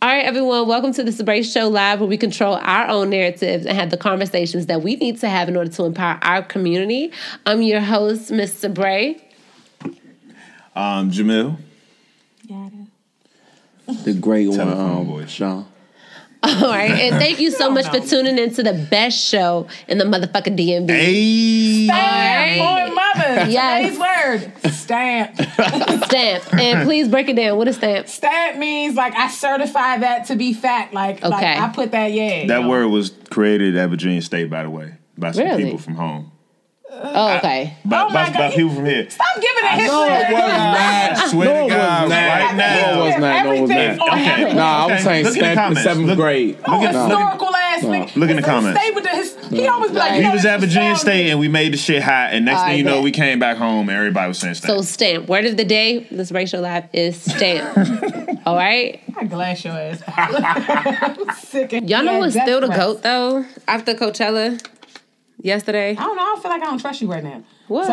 All right, everyone, welcome to the Sabre Show Live, where we control our own narratives and have the conversations that we need to have in order to empower our community. I'm your host, Miss Sabre. Um, Jamil. The great one, Telephone um, voice. Sean. All right, and thank you so much for tuning into the best show in the motherfucking DMV. Hey. Stamp Alright. On mother. Yes. Today's word. Stamp. Stamp. And please break it down. What is stamp? Stamp means like I certify that to be fact. Like, like Okay. I put that, yeah. That you know. word was created at Virginia State, by the way, by some Really? people from home. Oh, okay. By, Oh my by, God, by people from here. Stop giving it history. No, it was not. swear No, to was God, not. right now. No, it was not. No, it was not. on Okay. everything. Nah, I was saying look in the stamp in seventh Look- grade. Oh, Look at- look at- historical ass No. nigga. Look in the Stay comments. with the his, he always be like, you We know, was at Virginia sound- State and we made the shit hot, and next All thing you right, know, bet. we came back home and everybody was saying stamp. So stuff. stamp. Word of the day, this racial live is stamp. All right. I glass your ass. Sick of- Y'all know Yeah, what's still the goat threats. though? After Coachella yesterday. I don't know. I don't feel like I don't trust you right now. What? So,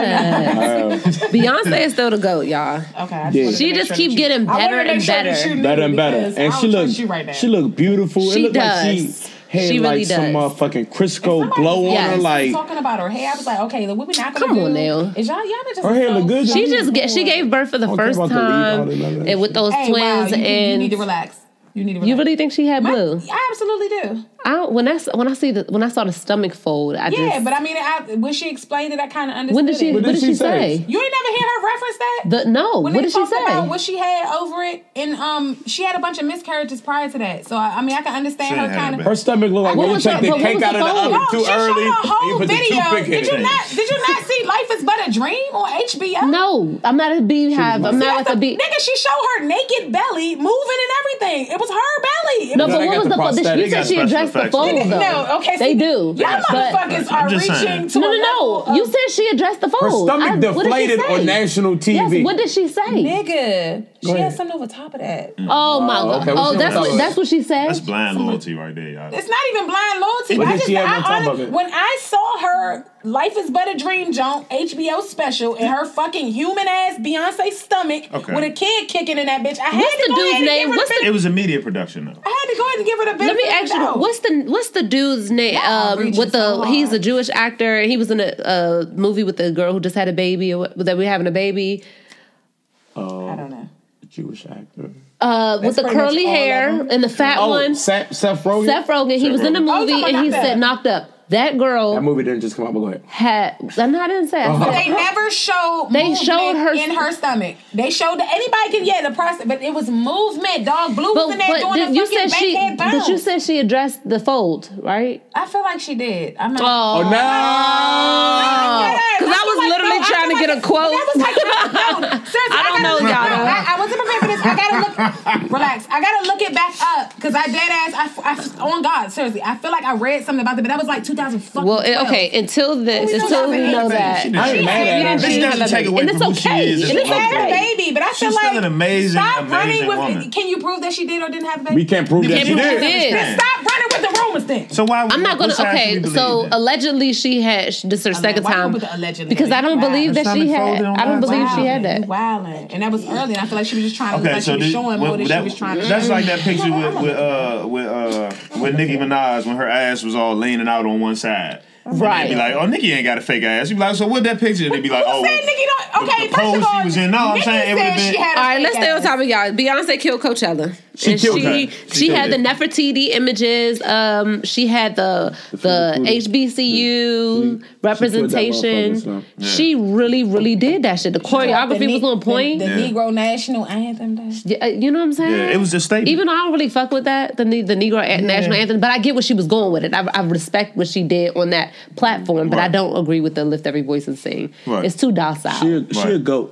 Beyonce is still the goat, y'all. okay. Just Yeah. She just sure keep you- getting better and better. you better and better, and she trust looked you right she looked beautiful. She it looked like does. she had She like really some does. motherfucking Crisco Somebody glow on Yes. her. Like talking about her hair. I was like, okay, look, what we not gonna Come do on now. Is y'all y'all just Her hair so look good, She just get she gave birth for the don't first about the leaf, all time that, none of that and with those Hey, twins wow, you, and you need to relax. You need to relax. You really think she had My- blue? I absolutely do. I don't, when I s- when I see the when I saw the stomach fold, I Yeah, just but I mean, I, when she explained it, I kind of understood when did she it. what, did did she she say? say? You ain't never hear her reference that? The no, when what did she say? about what she had over it, and um, she had a bunch of miscarriages prior to that. So I, I mean, I can understand She her kind of. her stomach looked like What when you was take the- the what was cake the out of the phone? oven No, too she showed early. a whole you video. Did you not? Did you not see Life Is But a Dream on HBO? No, I'm not a BeyHive. I'm not like That's a bee. Nigga, she showed her naked belly moving and everything. It was her belly. No, but what was the the fold? prosthetic. You said she addressed the effects. fold though. No, okay. they see, do. Y'all But- motherfuckers are reaching saying. to No, no, no. You said she addressed the Her fold. stomach I- what deflated on national TV. Yes, what did she say? Nigga, she ahead. had something over top of that. Oh my god. okay, Oh, that's what that's what she said. That's blind loyalty right there, y'all. It's not even blind loyalty. What I just, I on honest- When I saw her Life is But a Dream Joan HBO special and her fucking human ass Beyonce stomach Okay. with a kid kicking in that bitch, I had What's to the go dude's ahead and name? give her What's the the- It was a media production, though. I had to go ahead and give her the benefit Let me of ask you, doubt. what's the what's the dude's name? Y'all Um, with the so he's a. Jewish actor. He was in a, a movie with the girl who just had a baby, or what- that we're having a baby. I don't. Jewish actor. Uh, with the curly hair and the fat Oh, one. Seth, Seth Rogen. Seth Rogen. He was in the Rogen. Oh, movie and he about said knocked up. That girl That movie didn't just come out. But go ahead. had. I'm not in say. I said They never showed They movement showed her- in her stomach. They showed that anybody can yeah the process, but it was movement. Dog blue was But, in there but doing did- the you fucking said she. backhand But you said she addressed the fold, right? I feel like she did. I'm not. Oh, Oh no! Because I was literally trying to get a quote. That was like, no, I don't gotta know, y'all. I, I wasn't prepared for this. I gotta look. relax. I gotta look it back up because I dead ass. I, I, on oh God, seriously, I feel like I read something about it, but that was like 2000. Well, it, okay. Until this, we until we know that. She did I ain't mad at her. This doesn't take away And from it's who she is. as And it's She had woman. a baby, but I feel She's like still an amazing, stop amazing running with. woman. Can you prove that she did or didn't have a baby? We can't prove that can't she prove she did. did. Stop running with the rumors then. So why? I'm not gonna. what side should we Okay, so allegedly she had. This is her second time with allegedly? because I don't believe that she had. I don't believe she had that. Wilding, and that was early, and I feel like she was just trying to Okay, so she was this, showing what- more than that- she was trying to. that's like that picture with with uh with uh with Nicki Minaj when her ass was all leaning out on one side. And Right. they'd be like, oh, Nicki ain't got a fake ass. You be like, so what that picture? And they'd be like, Who oh, said well, Nicki don't? Okay, the first pose of all, she was in. No, I'm Nicki saying it would've said been- She had a All right, let's stay on ass. top of y'all. Beyonce killed Coachella. She and killed she, her. she, She had the killed Nefertiti images. Um, she had the the HBCU She- representation. she put that motherfucker, so. She really, really did that shit. The choreography The was Ne- on point. The, the Yeah. Negro National Anthem. Yeah, uh, you know what I'm saying? Yeah, it was just statement. Even though I don't really fuck with that, the the Negro a- national anthem, but I get where she was going with it. I, I respect what she did on that platform, but I don't agree with the lift every voice and sing. Right. It's too docile. She, She, a,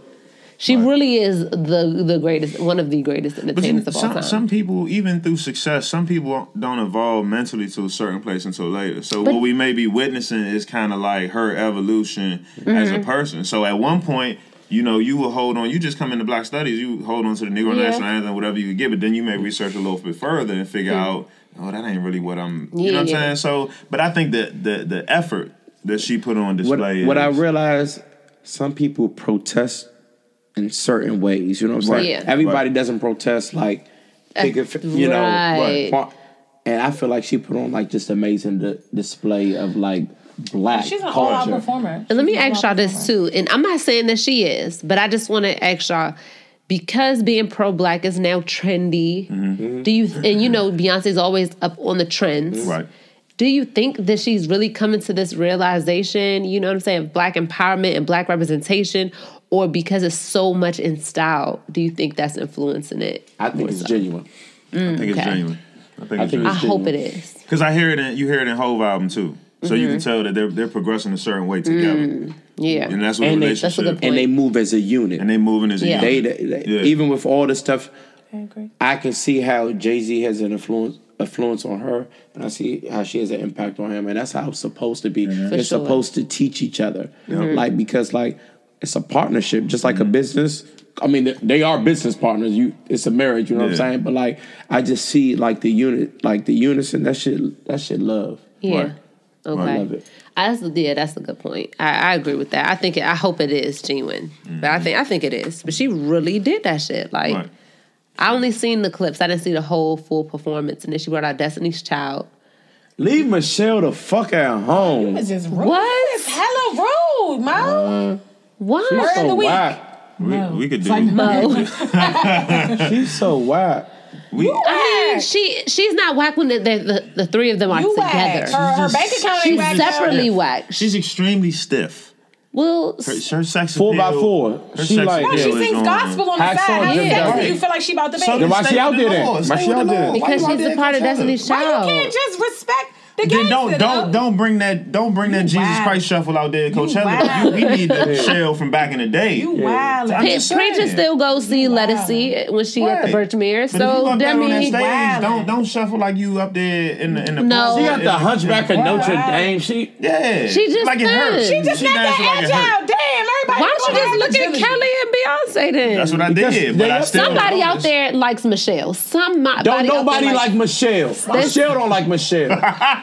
she Right. really is the the greatest, one of the greatest But you, entertainers of all some, time. some people, even through success, some people don't evolve mentally to a certain place until later. So But- what we may be witnessing is kind of like her evolution as Mm-hmm. a person. So at one point, you know, you will hold on. You just come into Black Studies, you hold on to the Negro Yeah. National Anthem, whatever you could get. But then you may research a little bit further and figure out, oh, that ain't really what I'm. You know what I'm saying? So, but I think that the the effort that she put on What, display. what I is- realized, some people protest in certain ways. You know what I'm saying? Yeah. Everybody Right. doesn't protest like Think of, you know, Right. far- and I feel like she put on like just amazing di- display of like black She's an all-out culture. performer. And let me ask y'all this too, and I'm not saying that she is, but I just want to ask y'all because being pro-black is now trendy. Mm-hmm. Do you and you know Beyonce's always up on the trends, Right. Do you think that she's really coming to this realization? You know what I'm saying? of Black empowerment and black representation, or because it's so much in style? Do you think that's influencing it? I think it's genuine. I think it's mm, genuine. I think I it's think I genuine. it's hope it Because I hear it in you hear it in Hov album too. So you can Mm-hmm. tell that they're they're progressing a certain way together. Mm, yeah, And that's what And they- relationship. That's a good point. And they move as a unit. and they moving as a Yeah. unit. they, they- Yeah. even with all the stuff, I agree. I can see how Jay Z has an influence influence on her, and I see how she has an impact on him, and that's how it's supposed to be. Mm-hmm. It's sure. supposed to teach each other, like because like it's a partnership, just like a mm-hmm. business. I mean, they- they are business partners. You, it's a marriage. You know what I'm saying? But like, I just see like the unit, like the unison. That shit, that shit, love. Yeah. Right. Okay. I love it. I, that's, yeah, that's a good point. I, I agree with that. I think it, I hope it is genuine, but I mm-hmm. think I think it is. But she really did that shit. Like Right. I only seen the clips. I didn't see the whole full performance. And then she brought out Destiny's Child. Leave Michelle the fuck at home. It's just rude. What? It's hella rude, Mo. What? She's of so the week. whack. We, we could do. Mo. She's so whack. we, I mean, she she's not whack when the, the, the, the three of them are You whack. together. Her, her bank account ain't She's whack. separately now. whack. she's extremely stiff. Well, Her, her sex Four by four. Her She sex like- No, she sings on- gospel on the Hacksaw side. How Jim do you feel like she about to be? So Then why she out with there the then? Why she with out there? Because she's there a part of Coachella? Destiny's Why you can't just respect the Then don't don't though? don't bring that don't bring that Jesus wild. Christ shuffle out there at Coachella. wild. You, we need the shell from back in the day. You wild. I'm Preacher still goes see Wow. Lettucey when she at the Right. Birchmere. But if you So up there that on that stage, don't don't shuffle like you up there in the in the No. pulpit She got in the in hunchback of choir. Notre Wow. Dame. She Yeah, She just like it hurt. She just She not danced that like it hurt. agile. Damn, everybody. why don't you just look at Kelly and Beyonce then? That's what I did. they- But I still Somebody out there likes Michelle. Somebody don't nobody like Michelle. Michelle don't like Michelle.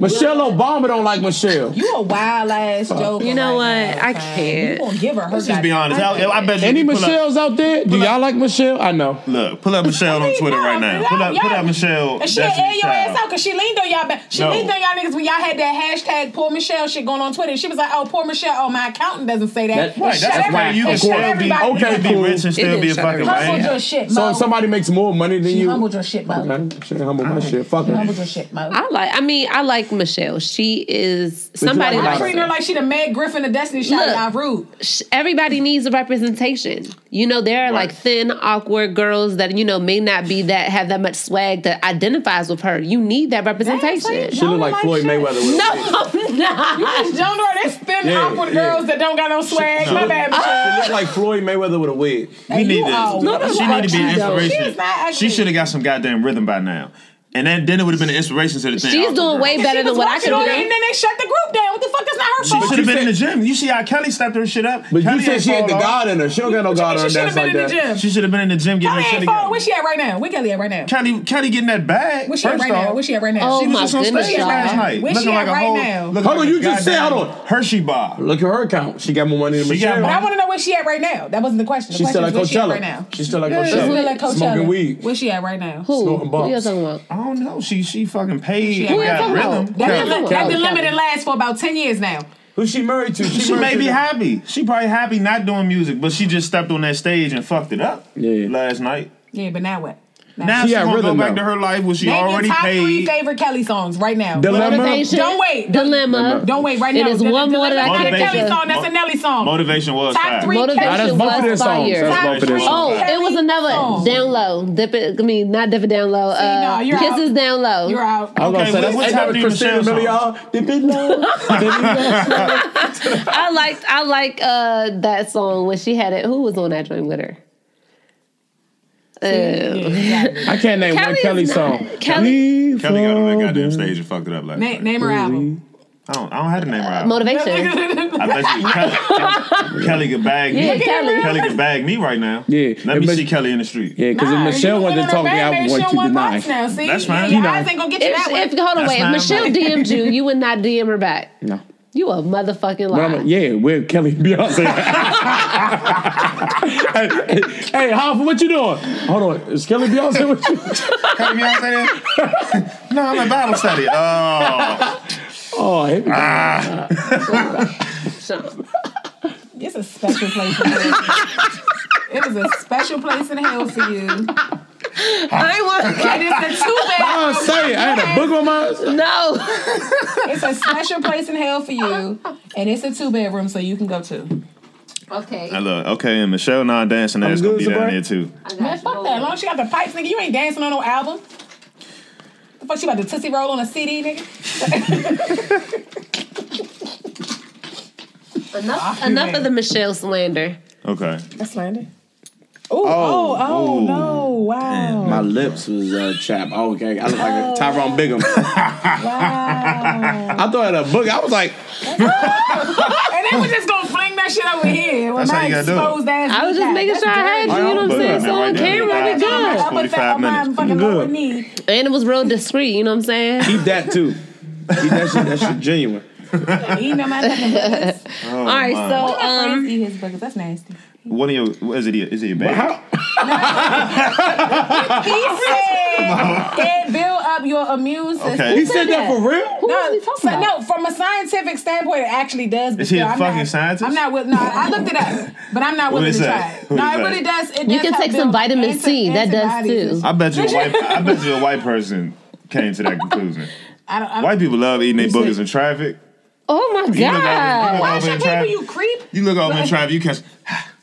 Michelle Obama don't like Michelle. You a wild ass joker. You know right what? now, I can't. You gonna give her her? Let's just be honest. I, I bet you Any pull up- Michelles out there? Do y'all like Michelle? I know. Look, pull up Michelle on Twitter right now. Pull up, pull up Michelle. And she air Destiny's your ass Child. out because she leaned on y'all back. She No. leaned on y'all niggas when y'all had that hashtag poor Michelle shit going on Twitter. She was like, oh, poor Michelle. Oh, my accountant doesn't say that. That- And Right, shut that's everybody- why you can and shut still be everybody- okay. Can be cool. rich and still It be a is fucking everybody Humbled man. your shit, So Mo. if somebody makes more money than you, humbled your shit, Mo. okay, she humble my shit. Fuck Humbled her. your shit, Mo. I like. I mean, I like Michelle. She is somebody like I'm her? treating her. her like she the Meg Griffin of Destiny Child. Look. Y'all sh- everybody needs a representation. You know, there are like thin, awkward girls that you know may not be that have that much swag that identifies with her. You need that representation. She look like like Floyd shit. Mayweather. With No, a wig. I'm not. Just Joan Doe, they spin Yeah, awkward yeah. girls that don't got no swag. My bad, Michelle. She look like Floyd Mayweather with a wig. We Hey, need you to. No, no, she need to be an inspiration. She's. She should have got some goddamn rhythm by now, and then then it would have been an inspiration to the thing. She's doing way better than what I could do. and then they shut the group down. What the fuck? is not her fault? She should have you been in the gym. You see how Kelly stepped her shit up. But Kelly you said ain't she had the. God in her. She don't got no God in her she should have been like in the gym? She should have been in the gym getting Kelly her shit ain't together. Where she at right now? Where Kelly at right now? Kelly, Kelly getting that bag. Where she at First right now? off, Where she at right now? Oh She was my just on goodness, stage y'all. last night. Where she at like a right whole, now? Hold on, you just said- goddamn hold on. Hershey bar. Look at her account. She got more money than She got Michelle. more- I want to know where she at right now. That wasn't the question. She's still question at is where she at Coachella. She's still at Yeah. She's Coachella. still at Coachella. Smoking weed. Where she at right now? Who? Snorting Who bumps. you talking about? I don't know. She she fucking paid. She and at got talking rhythm. That, Kelly, that, that Kelly. delimited lasts for about 10 years now. Who she married to? She married may to be the- happy. She probably happy not doing music, but she just stepped on that stage and fucked it up. Yeah. Last night. Yeah, but now what? Now She she, got gonna go back though. to her life where she Name already your top three favorite Kelly songs right now. Dilemma. Motivation. Don't wait. Dilemma. Don't wait right now. is The- one more that I that's can't not a Kelly song. That's a Nelly song. Motivation was Top fire. three Motivation Nah, that's both was songs. fire. Top both of their three. songs. Oh, it was another Song. down low. Dip it. I mean, not dip it down low. Uh, no, you're kisses out. down low. You're out. I was Okay, gonna say what- that's what's ain't that top three Christina Michelle Milian. Dip it low. Dip it low. I liked. I like uh, that song when she had it. Who was on that joint with her? Uh, I can't name one Kelly's Kelly not- song. Kelly- Kelly got on that goddamn stage and fucked it up last Na- night. name her album. I don't, I don't have to name her out. motivation. I bet you Kelly, Kelly could bag me. Yeah, Kelly. Kelly could bag me right now. Yeah. Let me Mich- see Kelly in the street. Yeah, because Nah, if Michelle you wasn't went on talking, her I bad would man, want she to don't deny. Now, see? That's fine. Your You know. eyes ain't gonna get you If, that if way. hold on, wait. If Michelle but- DM'd you, you would not DM her back. No. You a motherfucking But I'm lie. like, yeah, where Kelly and Beyonce? hey, hey, hey, Hoffa, what you doing? Hold on, is Kelly and Beyonce with you? Hey, Beyonce? no, I'm at Bible study. Oh, Oh, here we go. Ah. So, It's a special place in hell. It is a special place in hell for you. I want It is a two bedroom. say it. I had a book on my. no. It's a special place in hell for you, and it's a two bedroom, so you can go too. Okay. I look, okay, and Michelle non dancing ass gonna be down Sabra. there too. Man, fuck that. As long as she got the pipes, nigga, you ain't dancing on no album. The fuck, she about to tootsie roll on a CD, nigga? Enough, enough of the Michelle slander. Okay. That's slander. Ooh, oh, oh, ooh. no, wow. My lips was uh, chapped. Oh, okay. I look like a Tyrone Biggums. wow. I thought it had a book. I was like, and then we just gonna fling that shit over here. With That's how my you gotta do it. exposed ass I was just making That's sure I had you. You know what I'm But saying? right So on camera, right we there. good. Upper 45 fat on my fucking Good. lower knee. And it was real discreet. You know what I'm saying? keep that too. Keep that shit, that shit genuine. Eating them my fucking. Oh, All right. my. So um, eat his burgers. That's nasty. One of your, what is it? Is it your baby? He said it build up your immune system. Okay. He said that for real? who No, are we talking so, about? no, from a scientific standpoint, it actually does. but Is he a still, I'm fucking not, scientist? I'm not with. No, I looked it up, but I'm not willing to try it. What No, is it that? really does. It You does can take some vitamin anti- C. That does too. I bet you a white. I bet you a white person came to that conclusion. I don't. I don't White people love eating their said- boogers in traffic. Oh my You look god. over Watch in your traffic. people, you creep. You look over in traffic, you catch.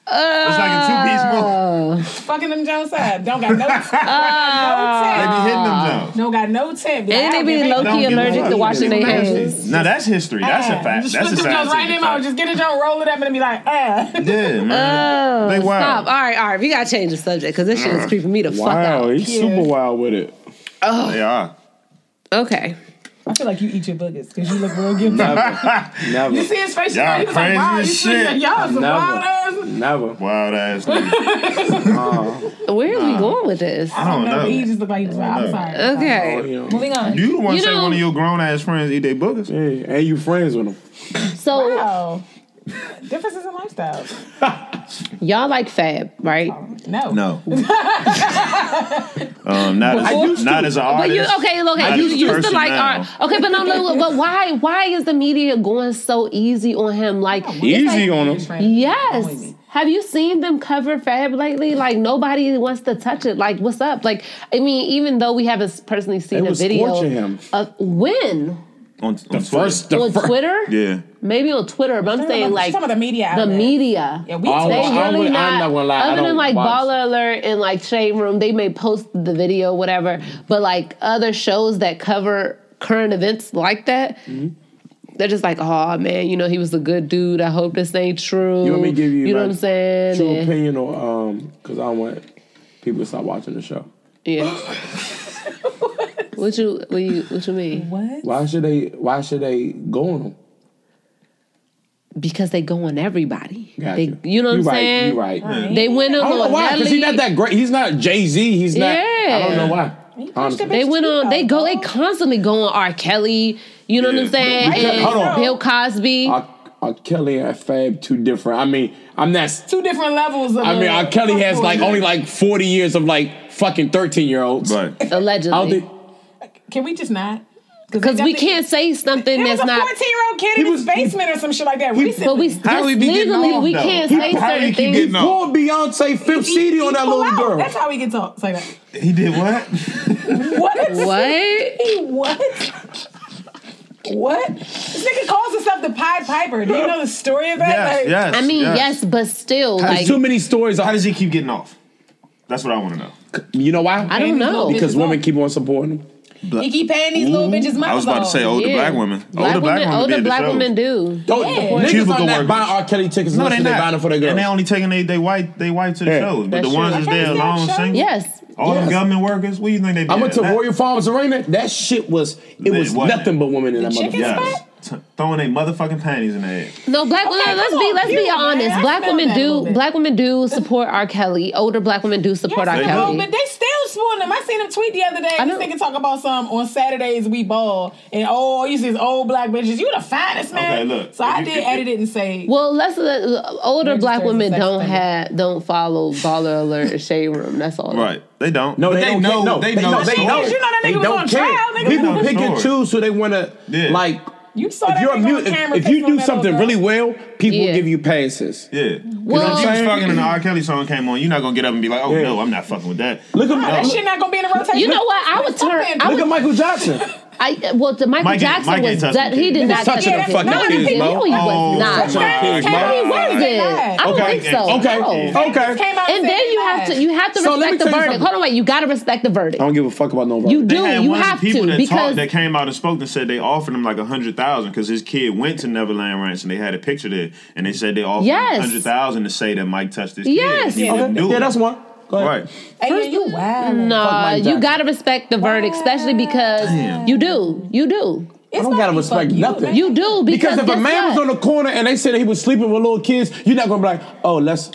It's like a two piece movie. Fucking them Jones side. Don't got no. don't got They no be hitting them tip. Jones. No got no tip. And they be low key allergic to washing their hands. Now that's history. That's a fact. Just That's a put them Jones right in scientific their Just get a Jones, roll it up, and be like, ah. Yeah, man. Oh, they stop. All right, all right. We gotta change the subject because this shit is creeping me the fuck out. Wow, out. he's super wild with it. They are. Okay. I feel like you eat your boogers because you look real good. Never. Never. You see his face? you Y'all know, he was like, crazy wow, as you see, shit. y'all some Never. wild ass. Never. Wild ass. nigga. Where are we going with this? I don't No, know. but he just looked like he was wild. I'm sorry. Okay. You know. Moving on. You the one You say know- one of your grown ass friends eat their boogers. Yeah, and you friends with him. So Wow. Differences in lifestyles. y'all like Fab, right? No. No. um, not as, not as an But artist. you okay? Okay, you as a used to person like now. art. Okay, but no, no. But why? Why is the media going so easy on him? Like Easy like- on him. Yes. Have you seen them cover Fab lately? Like nobody wants to touch it. Like what's up? Like I mean, even though we haven't personally seen They a video scorching him. of when On, on The first, the on fir- Twitter, Yeah. maybe on Twitter. But I'm saying like some of the media. the outlets. media. Yeah, we Oh, They I don't really really- not, I'm not gonna lie, other than like watch. Baller Alert and like Shade Room, they may post the video, whatever. But like other shows that cover current events like that, Mm-hmm. They're just like, oh man, you know, he was a good dude. I hope this ain't true. You want me to give you, You know like, what I'm saying? true And- opinion or um because I want people to stop watching the show. yeah. what you what you what you mean? What? Why should they why should they go on them? Because they go on everybody. Gotcha. They, you know what you I'm right, saying? You right. They went on I don't know why, because he's not that great. He's not Jay Z. He's not. Yeah. I don't know why. Honestly. They went on. They go. They constantly go on R. Kelly. You know what I'm saying? Right. And Hold on. Bill Cosby. R, R. Kelly and Fab two different. I mean, I'm not. Two different levels of. I mean, uh, R. Kelly has like only like 40 years of like fucking 13 year olds. Right. I don't allegedly. think. Can we just not? Because we can't say something There was that's a not. 14 year old kid in He his was- basement or some shit like that recently. But we How just we be getting legally off, we can't He- say how certain he things. getting off? Poor Beyonce fifth CD on that little out. girl. That's how we can talk. Say that. He did what? What? What? He what? What? This nigga calls himself the Pied Piper. Do you know the story of that? yes, Like, yes. I mean, yes, but still, There's like, too many stories. How does he keep getting off? That's what I want to know. You know why? I don't know. Because women keep on supporting him. He keep paying these little bitches money. I was about to say older Yeah. black women. Black older black women, women, older black women do. Don't, Yeah. Niggas Cubicle are not buying R. Kelly tickets No, unless they they not. buying them for their girls. And they only taking they they white they white to the Yeah. shows. But That's the ones true. that's there Okay, alone single. Yes. All them government workers. What do you think they? Do? I went to that, Royal Farms Arena. That shit was it It was wasn't. nothing but women in that chicken motherfucker. T- throwing their motherfucking panties in their head. No, black women. Let's come be let's be man. honest. Black women that a little do. bit. Black women do support R. Kelly. Older black women do support Yes, R. they do, Kelly. but they still spoiling him. I seen him tweet the other day. I This know. nigga talk about some on Saturdays we ball and oh, you see these old black bitches. You the finest man. Okay, look, So I you- did edit it and say. Well, less of uh, the older black women don't have don't follow baller alert and shade room. That's all. Right. They don't. No, But they, don't know. care. No, they, know. the They story. know. You know that They nigga was on care. trial, nigga. People pick and choose who they want to Yeah. like. You saw If that you're a nigga on mute, if, if you do something really well, people Yeah. give you passes. Yeah. Well- Because if you was fucking and the R. Kelly song came on, you're not gonna get up and be like, oh Yeah. no, I'm not fucking with that. Look at Nah, that look, shit not gonna be in the rotation. You know what? I would turn- that. I look at Michael Jackson. I well, the Michael Mike ain't- Jackson Mike ain't was touching that he did not touch touching the the fucking No, kids, he, Mo. no, he was Oh, not. touching the kids, Mo. he wasn't. I don't Okay. think so. Okay. No. Okay. Came out And then you have to you have to So let me respect the tell you verdict. something. Hold on, wait. You got to respect the verdict. I don't give a fuck about no verdict. You They do. had You one of have the people to that because talked that came out and spoke and said they offered him like a hundred thousand because his kid went to Neverland Ranch and they had a picture there and they said they offered Yes. a hundred thousand to say that Mike touched his Yes. kid. He Yeah. didn't do yeah, it. that's one. Go ahead. right. Hey, yeah, you wow. Nah, Mike you got to respect the verdict, especially because Damn. you do. You do. It's I don't gotta respect you, nothing. man. You do because, Because if a guess man was on the corner and they said that he was sleeping with little kids, you're not gonna be like, oh, let's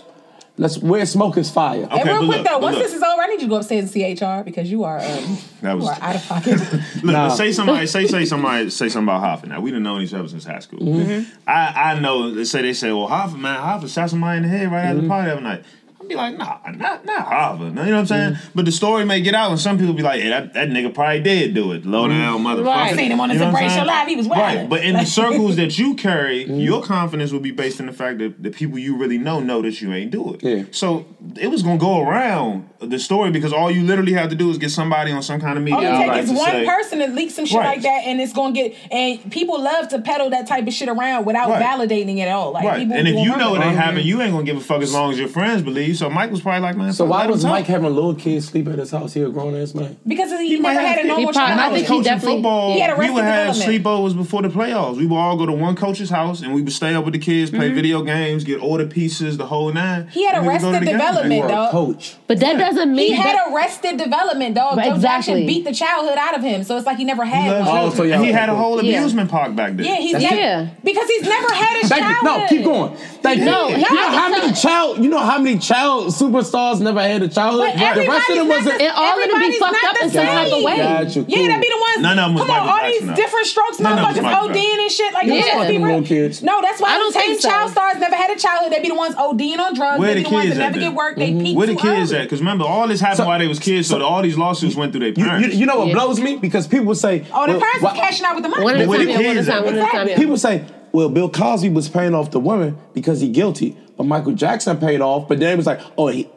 let's where smoke is fire. And Okay, real but quick look, though, once look. this is over, I need you to go upstairs and see HR because you are um, That was- you are out of pocket. Look, Nah. say somebody say say somebody say something about Hoffa. Now we done known each other since high school. Mm-hmm. I I know. They say they say, well, Hoffa man, Hoffa shot somebody in the head right Mm-hmm. after the party the other night. I'd be like, nah, not not Hoffa. You know what I'm saying? Mm-hmm. But the story may get out, and some people be like, yeah, that, that nigga probably did do it. Low down motherfucker. Right. I seen him on the You know what Separation? Live. He was Right, but in the circles that you carry, Mm-hmm. your confidence will be based on the fact that the people you really know know that you ain't do it. Yeah. So it was gonna go around the story because all you literally have to do is get somebody on some kind of media All it outlet takes is one say, person to leak some shit Right. like that, and it's gonna get. And people love to peddle that type of shit around without Right. validating it at all. Like Right. And if you know it purpose. ain't happening, you ain't gonna give a fuck as long as your friends believe. So Mike was probably like, man. So why was. Mike having little kids sleep at his house? He a grown ass man. because he, might never have had a to- normal he probably- I I was think he coaching definitely- football, He had we would have development. sleepovers before the playoffs. We would all go to one coach's house and we would stay up with the kids, play Mm-hmm. video games, get order pieces, the whole nine. He had we would go to arrested the game. development, You are a dog. coach. But that doesn't mean He had arrested development, dog. Right, exactly. Jackson beat the childhood out of him, so it's like he never had loves one. Oh, so yeah, he had a whole amusement park back then. Yeah, he's That's never it. because he's never had a Thank childhood. No, keep going. Thank you. No, you know how many child? You know how many child superstars never had a childhood? But the rest of them wasn't. the- And all of them be everybody's fucked up in some type of same. way. Got you. Yeah, Cool. that be the ones. None of them was Come on, all these though. different strokes, None of them motherfuckers ODing and shit. Like, Yeah. let's just be real. kids. No, that's why I I don't don't think so. child stars never had a childhood. They be the ones ODing on drugs. Where they be the the ones kids that at never then? get work. They mm-hmm. peak Where the kids at? Because remember, all this happened while they was kids, so, so- all these lawsuits went through their parents. you, you know what blows me? Because people say, Oh, the parents why- was cashing out with the money. one at a Where the yeah, one at a kids at? one at a time. yeah. People say, well, Bill Cosby was paying off the woman because he guilty, but Michael Jackson paid off. But then it was like, oh, he,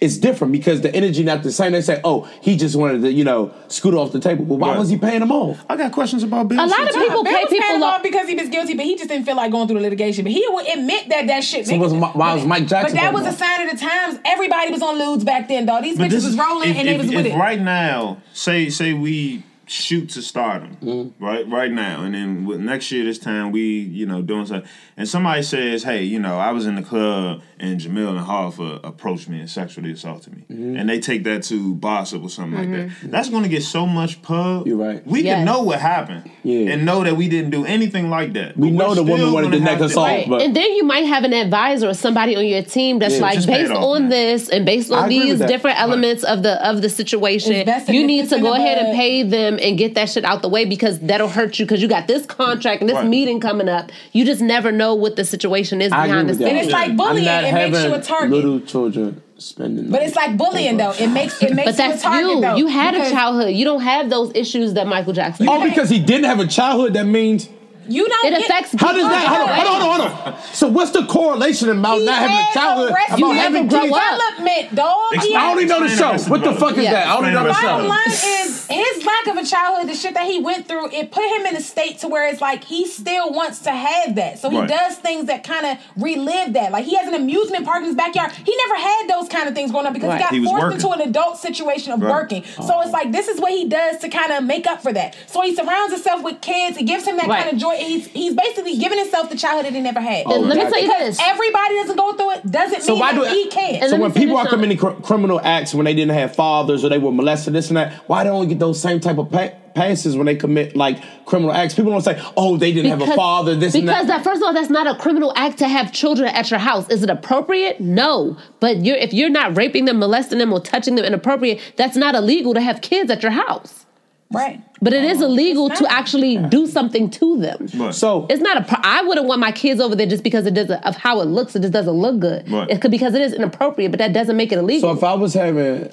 it's different because the energy not the same. They say, oh, he just wanted to, you know, scoot off the table. Well, why Right. was he paying them off? I got questions about Bill. A lot of people Bill pay was paying people off. off because he was guilty, but he just didn't feel like going through the litigation. But he would admit that that shit. So was Mi- why was Mike Jackson But that paying was a sign of the times. Everybody was on ludes back then, dog. These But bitches this was rolling if, and they if- was with if it. Right now, say say we shoot to stardom, Mm-hmm. right? Right now, and then with next year this time we you know doing something, and somebody says, hey, you know, I was in the club and Jamil and Hoffa approached me and sexually assaulted me, Mm-hmm. and they take that to gossip or something like that. That's going to get so much pub. You're right. We Yes. can know what happened, Yeah. and know that we didn't do anything like that. We But know we're the woman wanted gonna to neck have us off, Right. but- and then you might have an advisor or somebody on your team that's Yeah, like just pay it based off, on man. this and based on agree these different elements of the of the situation. You need to go ahead and pay them and get that shit out the way because that'll hurt you because you got this contract and this Right. meeting coming up. You just never know what the situation is I behind agree the with that. and it's like bullying. not It makes you a target. little children spending. But it's like bullying though. It makes it makes But that's you a target you. though. You had a childhood. You don't have those issues that Michael Jackson. Oh, because he didn't have a childhood, that means. You don't. It get, affects How does that? Hold on, hold on, hold on, hold on. So what's the correlation about He not having a childhood? arrested You about having grow kids? up. development, dog. Explain- I only know the show. Arrested What the fuck is Yeah. that? I only know the Explain show. Bottom line is his lack of a childhood, the shit that he went through, it put him in a state to where it's like he still wants to have that. So he Right. does things that kind of relive that. Like he has an amusement park in his backyard. He never had those kind of things growing up because Right. he got He forced working. into an adult situation of Right. working. So it's oh. like this is what he does to kind of make up for that. So he surrounds himself with kids. It gives him that Right. kind of joy. He's he's basically giving himself the childhood that he never had. Oh, And let me tell you because this. everybody doesn't go through it doesn't So mean why that do he can't. So let when people are committing cr- criminal acts when they didn't have fathers or they were molested, this and that, why don't they only get those same type of pay- passes when they commit like criminal acts. People don't say, "Oh, they didn't have a father." This and because that. that first of all, that's not a criminal act to have children at your house. Is it appropriate? No, but you're if you're not raping them, molesting them, or touching them inappropriate, that's not illegal to have kids at your house. Right. But it is illegal to actually do something to them. Right. so It's not a. Pro- I wouldn't want my kids over there just because it doesn't of how it looks. It just doesn't look good. Right. It could because it is inappropriate, but that doesn't make it illegal. So if I was having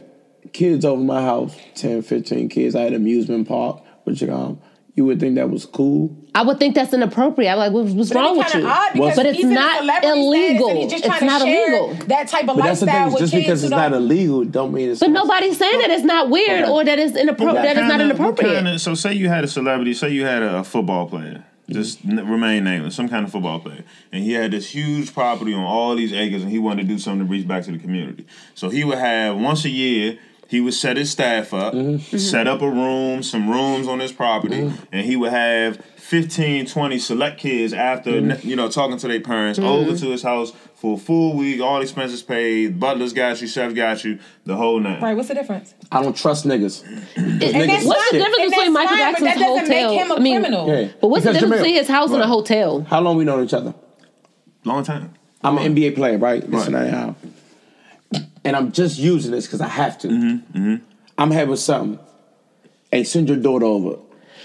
kids over my house, 10, 15 kids, I had an amusement park, which you um, you would think that was cool. I would think that's inappropriate. I'm like, what's, what's But wrong with be you? kinda odd because but it's he's a not celebrity status illegal. and he's just It's trying to not share illegal. That type of But that's the lifestyle thing. with Just kids because it's not don't- illegal, don't mean it's. But nobody's saying that it's not weird Okay. or that it's inappro- that not Kinda- what inappropriate. kinda- so say you had a celebrity, say you had a, a football player, just n- remain nameless, some kind of football player, and he had this huge property on all these acres, and he wanted to do something to reach back to the community. So he would have once a year. He would set his staff up, Mm-hmm. set up a room, some rooms on his property, and he would have 15, 20 select kids after, Mm-hmm. you know, talking to their parents over to his house for a full week, all expenses paid, butlers got you, chef got you, the whole nine. Right. What's the difference? I don't trust niggas. And niggas that's What's the difference and between that's Michael fine, but Jackson's that doesn't hotel? make him a I mean, criminal. Yeah. But what's the difference Jamil- between his house and a hotel? How long we known each other? Long time. I'm an NBA player, right? Right. Listen, I am. And I'm just using this because I have to. Mm-hmm, I'm having something. Hey, send your daughter over.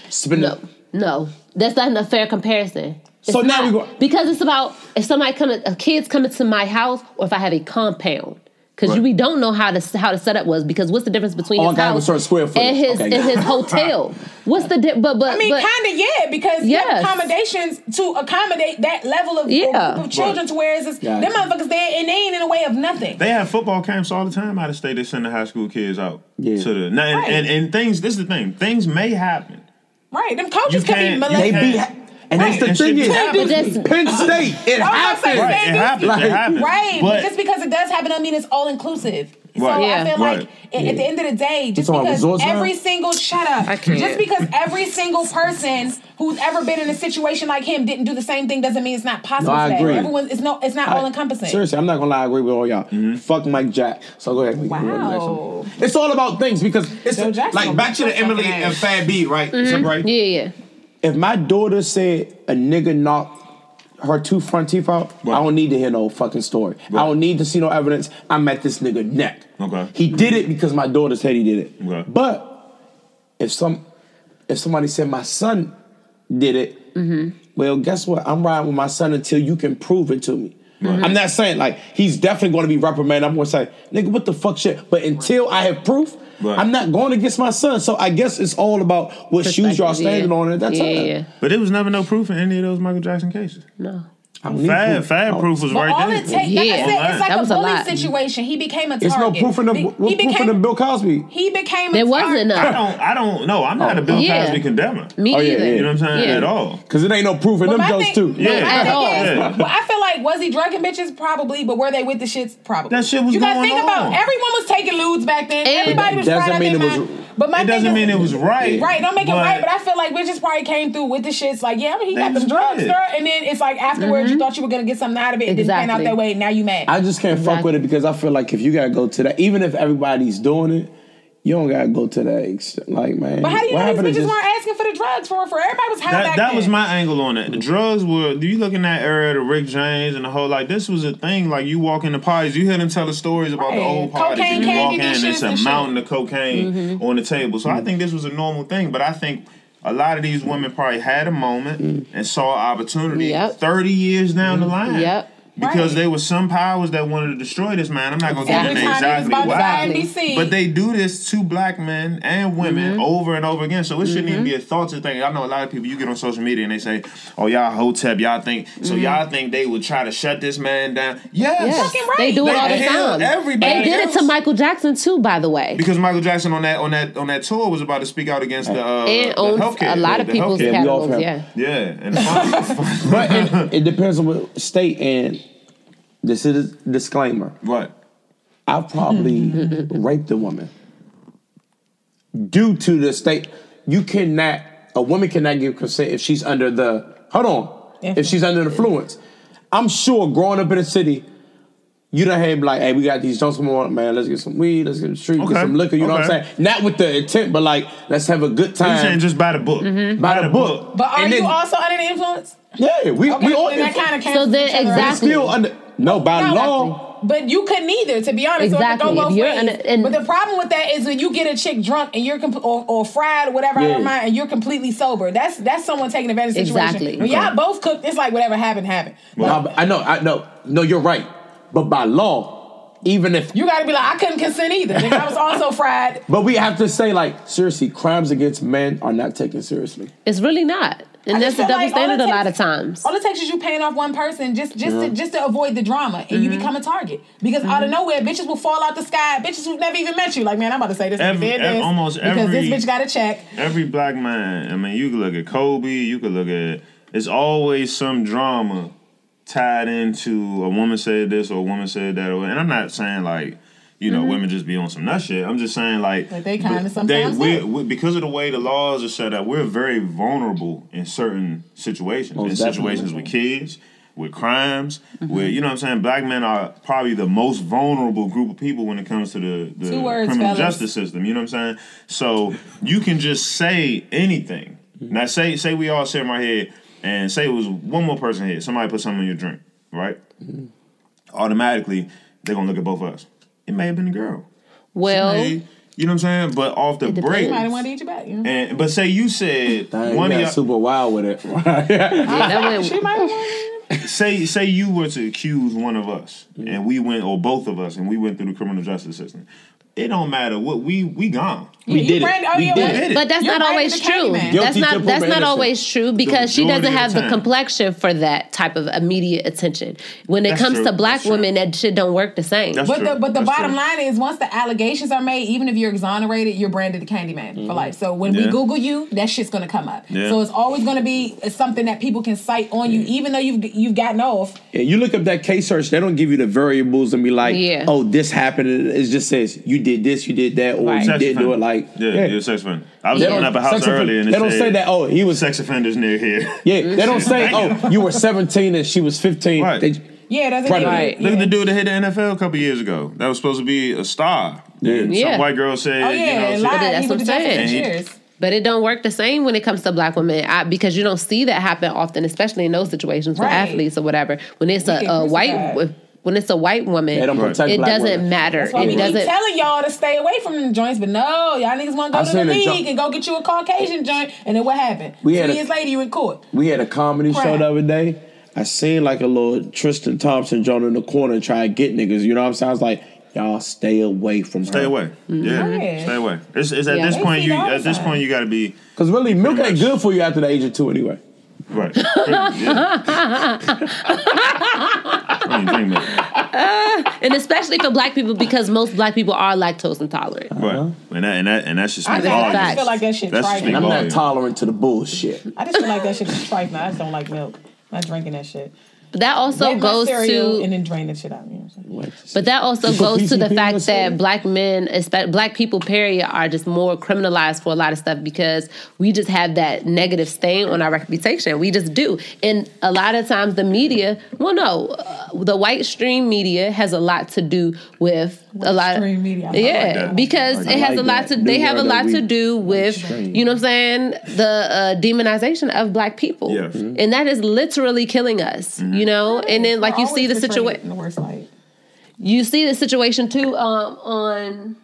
Spend No, no, that's not a fair comparison. It's So now not, we go- because it's about if somebody coming, a kid's coming to my house, or if I have a compound. Because Right. we don't know how to how the setup was. Because what's the difference between his I gotta have a house square footage. and his Okay. and his hotel? What's the di- but but I mean, kind of, yeah, because you have Yes. accommodations to accommodate that level of, Yeah. of children to where it's just, Gotcha. them motherfuckers there and they ain't in the way of nothing. They have football camps all the time out of state. They send the high school kids out Yeah. to the now, and, Right. and, and things. This is the thing. Things may happen. right. Them coaches You could be can't- They molested. be, and that's the and thing is, happens. Just- Penn State, it I was gonna say, happened. Right, it happens. Like- it happens. Right, But just because it does happen, I mean it's all inclusive. So Yeah. I feel Right. like at, at the end of the day, just because resorts now? every single shut up, just because every single person who's ever been in a situation like him didn't do the same thing doesn't mean it's not possible. No, I agree. Everyone, it's no, it's not all encompassing. Seriously, I'm not gonna lie. I agree with all y'all. Mm-hmm. Fuck Mike Jack. So go ahead. we go to Wow. It's all about things because it's Joe Jackson like back to the Emily and ass. Fat B, right? Right. yeah yeah. If my daughter said a nigga knocked her two front teeth out, Right. I don't need to hear no fucking story. Right. I don't need to see no evidence. I'm at this nigga neck. Okay. He did it because my daughter said he did it. Okay. But if some if somebody said my son did it, Mm-hmm. well, guess what? I'm riding with my son until you can prove it to me. I'm not saying like he's definitely going to be reprimanded. I'm going to say, nigga, what the fuck shit? But until I have proof, Right. I'm not going against my son. So I guess it's all about what shoes y'all standing yeah. on at that yeah, time. Yeah, but there was never no proof in any of those Michael Jackson cases. no. I don't need Fab, proof. Fab Oh. proof was But right all there. it takes, like I Yeah. said, it's like That a was a bully lot. situation. He became a target. It's no proof in the Be- what he proof in became, the Bill Cosby. He became. There a wasn't target. I none. don't. I don't know. I'm not a Bill Yeah. Cosby condemner. Me Oh, yeah, either. yeah. You know what I'm saying? Yeah. At all. Because it ain't no proof in But them my jokes thing- too. Yeah. At My all. is, Yeah. But I feel like was he drugging bitches? Probably, but were they with the shits? Probably. That shit was You gotta going think about on. everyone was taking ludes back then. And- Everybody was Doesn't trying to mean think it was- about- But my It doesn't is- mean it was right. Right, don't make it right, but I feel like bitches probably came through with the shits like, yeah, I mean, he They got was them drugs, good. girl, and then it's like afterwards you thought you were gonna get something out of it, it didn't pan out that way, now you mad. I just can't fuck with it because I feel like if you gotta go to that, even if everybody's doing it, you don't gotta go to that extent. Like, man, but how do you what know happened these bitches just- weren't asking for the drugs for for everybody was high That, back that then. was my angle on it. The drugs were. Do you look in that era of Rick James and the whole like this was a thing. Like you walk into parties, you hear them tell the stories about the old parties. Cocaine and you walk in, dishes it's a and shit. mountain of cocaine Mm-hmm. on the table. So I think this was a normal thing. But I think a lot of these women probably had a moment mm. and saw opportunity. Yep. Thirty years down the mm-hmm. line. Yep. Because Right. there was some powers that wanted to destroy this man. I'm not gonna get Every into time exactly why. Exactly. But they do this to black men and women Mm-hmm. over and over again. So it shouldn't even be a thought to thing. I know a lot of people you get on social media and they say, "Oh, y'all hotep, y'all think so? Y'all think they would try to shut this man down?" Yes, Mm-hmm. Yes. Fucking right. They do it They all the time. everybody They did it to. Michael Jackson too, by the way. because Michael Jackson on that on that on that tour was about to speak out against the uh, And the healthcare, a lot the- of people's healthcare. Yeah, we all catalogs. felt- Yeah. Yeah, and But it, it depends on what state. And this is a disclaimer. right. I probably raped a woman due to the state. You cannot. A woman cannot give consent if she's under the. Hold on. If she's under the influence, I'm sure growing up in a city, You done had like, hey, we got these Jones come on, man. Let's get some weed, let's get some street, Okay. get some liquor. You know what I'm saying? Not with the intent, but like, let's have a good You time. saying just by the book. Mm-hmm. by the book. But are And you then- also under the influence? Yeah, we Okay, we all then that kind of So then exactly. still under no by No, law. But you couldn't either, to be honest. So it could Exactly. go both you're ways. a- and- but the problem with that is when you get a chick drunk and you're comp- or, or fried or whatever out Yeah. of mind and you're completely sober. That's that's someone taking advantage of the situation. Exactly. When y'all both cooked, it's like whatever happened happened. But No, but I know, I know. No, you're right. But by law, even if you got to be like, I couldn't consent either. Nigga, I was also fried. But we have to say, like, seriously, crimes against men are not taken seriously. It's really not. And I that's just a double like standard it a lot of times. All it takes is you paying off one person just just to, just to avoid the drama, and you Mm-hmm. become a target. Because out of nowhere, bitches will fall out the sky. Bitches who've never even met you, like man, I'm about to say this. nigga Every- did ev- this almost because every- this bitch got a check. Every black man, I mean, you could look at Kobe, you could look at, it's always some drama tied into a woman said this or a woman said that. Or, and I'm not saying like, you know, mm-hmm. women just be on some nut shit. I'm just saying like, Like, they kinda but sometimes we, we, because of the way the laws are set up, we're very vulnerable in certain situations. Most in situations with kids, with crimes, mm-hmm. with you know what I'm saying. Black men are probably the most vulnerable group of people when it comes to the, the words, criminal fellas. justice system. You know what I'm saying? So you can just say anything. Mm-hmm. Now say say we all sit in my here and say it was one more person here. Somebody put something in your drink, right? Mm-hmm. Automatically they're gonna look at both of us. It may have been a girl. well, Hey, you know what I'm saying? But off the It break, depends. Somebody want to eat you back. You know? and but say you said Dang, one you of got y'all super wild with it. that went- She might have wanted say say you were to accuse one of us mm-hmm. and we went or both of us and we went through the criminal justice system. It don't matter what we we gone. We you did it. oh, We yeah, did what- it. But that's You're not right always with the candy true. That's not that's not always true because she doesn't have the the complexion for that type of immediate attention. When it That's comes true. to black That's true. women, that shit don't work the same. That's But true. the but the bottom line is once the allegations are made, even if you're exonerated, you're branded the Candyman for mm-hmm. life. So when we Google you, that shit's gonna come up. Yeah. So it's always gonna be something that people can cite on you, even though you've you've gotten off. Yeah, you look up that case search, they don't give you the variables and be like, oh, this happened. It just says you did this, you did that, or Right. you didn't do it. offender. Like, yeah, you're a sex offender. I was They up a house sex offender- earlier and they don't said say that. Oh, he was. sex offenders near here. Yeah, they don't say, oh, you were 17 and she was 15. Right. They, Yeah, that's Right. Right. Look at the dude that hit the NFL a couple years ago. That was supposed to be a star. Yeah. Yeah. Some white girl said, Oh you yeah, know, she- lied. That's He what went I'm to jail for saying. six And he- years. But it don't work the same when it comes to black women I, because you don't see that happen often, especially in those situations for athletes or whatever. When it's a, a white crucified. When it's a white woman, They don't Right. it black doesn't women. matter. That's why It we keep doesn't. telling y'all to stay away from the joints, but no, y'all niggas want to I go to the league jo- and go get you a Caucasian joint, and then what happened? We Two had a- years later, you in court. We had a comedy show the other day. I seen like a little Tristan Thompson joint in the corner trying to get niggas. You know what I'm saying? I was like, y'all stay away from her. Stay away. Mm-hmm. Yeah, Right. stay away. It's, it's at Yeah. this point you at this outside. point you got to be Because really, milk ain't good for you after the age of two anyway. Right. yeah. I mean, drink milk. and especially for black people because most black people are lactose intolerant. Right. Uh-huh. And that and that and that's just I, just, I just feel like that shit That's trifling. I'm volume. not tolerant to the bullshit. I just feel like that shit is trifling. I just don't like milk. Not drinking that shit. But that also Get goes to and then drain that shit out. You know what I'm saying? What? But that also goes to the fact that black men, espe- black people, period, are just more criminalized for a lot of stuff because we just have that negative stain on our reputation. We just do. And a lot of times the media, well, no, uh, the white stream media has a lot to do with a lot stream media. I like yeah, that. because I it has like a lot that. to, they New have a lot the to do with, stream. you know what I'm saying, the uh, demonization of black people. Yes. And that is literally killing us, you know? And then, like, We're you see the always portrayed situation in the worst light. you see the situation too um, on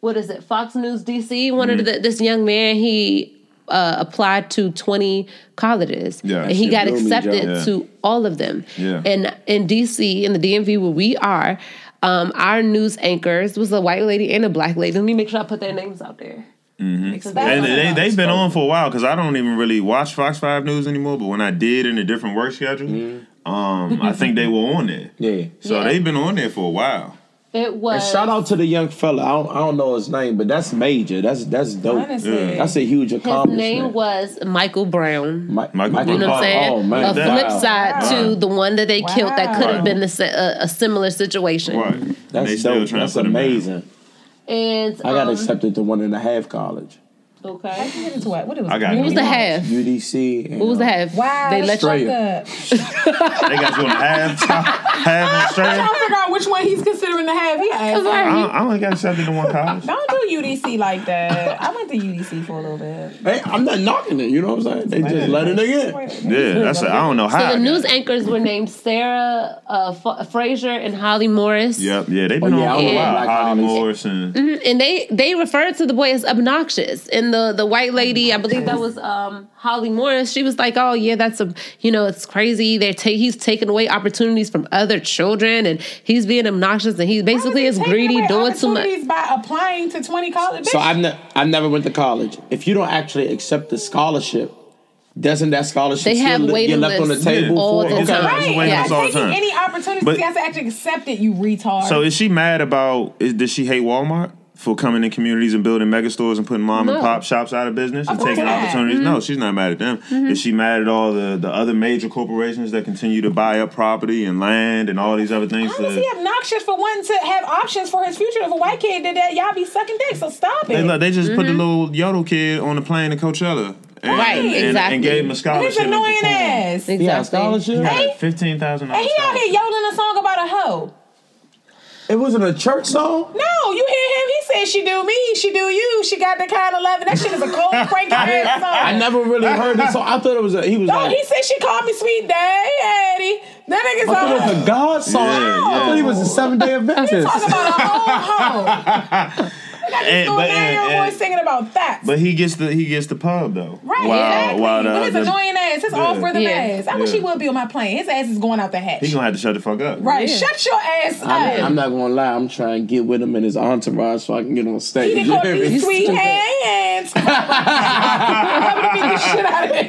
what is it fox news dc one of the, this young man he uh, applied to 20 colleges Yeah, and he got accepted Yeah. to all of them Yeah. and in dc in the dmv where we are um, our news anchors was a white lady and a black lady let me make sure i put their names out there Because that And they, they've been on for a while because I don't even really watch Fox 5 News anymore. But when I did in a different work schedule, um, I think they were on there. Yeah. So Yeah. they've been on there for a while. It And was shout out to the young fella. I don't, I don't know his name, but that's major. That's that's dope. Honestly. That's a huge accomplishment. his name was michael brown Mi- Michael You know what I'm saying? Oh man, a that- flip wow. side to the one that they killed that could have Wow. been a, a, a similar situation. Right. And they That's still dope. trying That's put amazing. And I got um, accepted to one and a half college, I Okay. I can get into what? What it was? I got What was the half? UDC. What was the half? Wow, They that's let you. Australia. fucked up. They got you on a half stop. half in I'm Australia. trying to figure out which one he's considering to have. He asked. I, I only got accepted to one college. Don't do UDC like that. I went to UDC for a little bit. Hey, I'm not knocking it. You know what I'm saying? They just let it nigga in. Yeah, that's a, I don't know how. So the news anchors were named Sarah uh, F- Fraser and Holly Morris. Yep, yeah, they've been Oh, yeah, on a don't while. like Holly Holly. Morris and and they they referred to the boy as obnoxious. And the the white lady, I believe that was um, Holly Morris. She was like, "Oh yeah, that's a you know it's crazy. They're ta- he's taking away opportunities from other children, and he's being obnoxious, and he basically is Taking greedy, away doing too much." by applying to 20 colleges." So I've, ne- I never went to college. If you don't actually accept the scholarship, doesn't that scholarship They have still li- get left on the lists table all for? the okay. time. Right. Right, waiting yeah, all the taking time. any opportunity, But- you have to actually accept it, you retard. So is she mad about? Is, does she hate Walmart for coming in communities and building mega stores and putting mom and pop shops out of business and Of course taking not. opportunities? No, mm-hmm. she's not mad at them. Mm-hmm. Is she mad at all the, the other major corporations that continue to buy up property and land and all these other things? How is he obnoxious for wanting to have options for his future? If a white kid did that, y'all be sucking dick. So stop it. they, look, they just put the mm-hmm. little yodel kid on the plane to Coachella. And, Right, and, exactly. And gave him a scholarship. he's annoying ass. Exactly. Yeah, scholarship. Got a fifteen thousand And he out here yodeling a song about a hoe. It wasn't a church song. No, you hear him? He said she do me, she do you. She got the kind of loving. That shit is a cold, cranky ass song. I never really heard this song. I thought it was a. He was No, like. he said she called me sweet daddy. That nigga's I thought it was a God song. Yeah, I thought he was a seven day Adventist. Talking about a whole hoe. Got And- but- nine year old and- boy singing about that. But he gets the he gets the pub though. Right, While, exactly. while the, but his the- annoying ass, his off rhythm Yeah. ass. I wish he would be on my plane. His ass is going out the hatch. he gonna have to shut the fuck up. right, Yeah. shut your ass up. I'm, I'm not gonna lie. I'm trying to get with him and his entourage so I can get on stage. He didn't call me sweet hands. I'm gonna beat the shit out of him.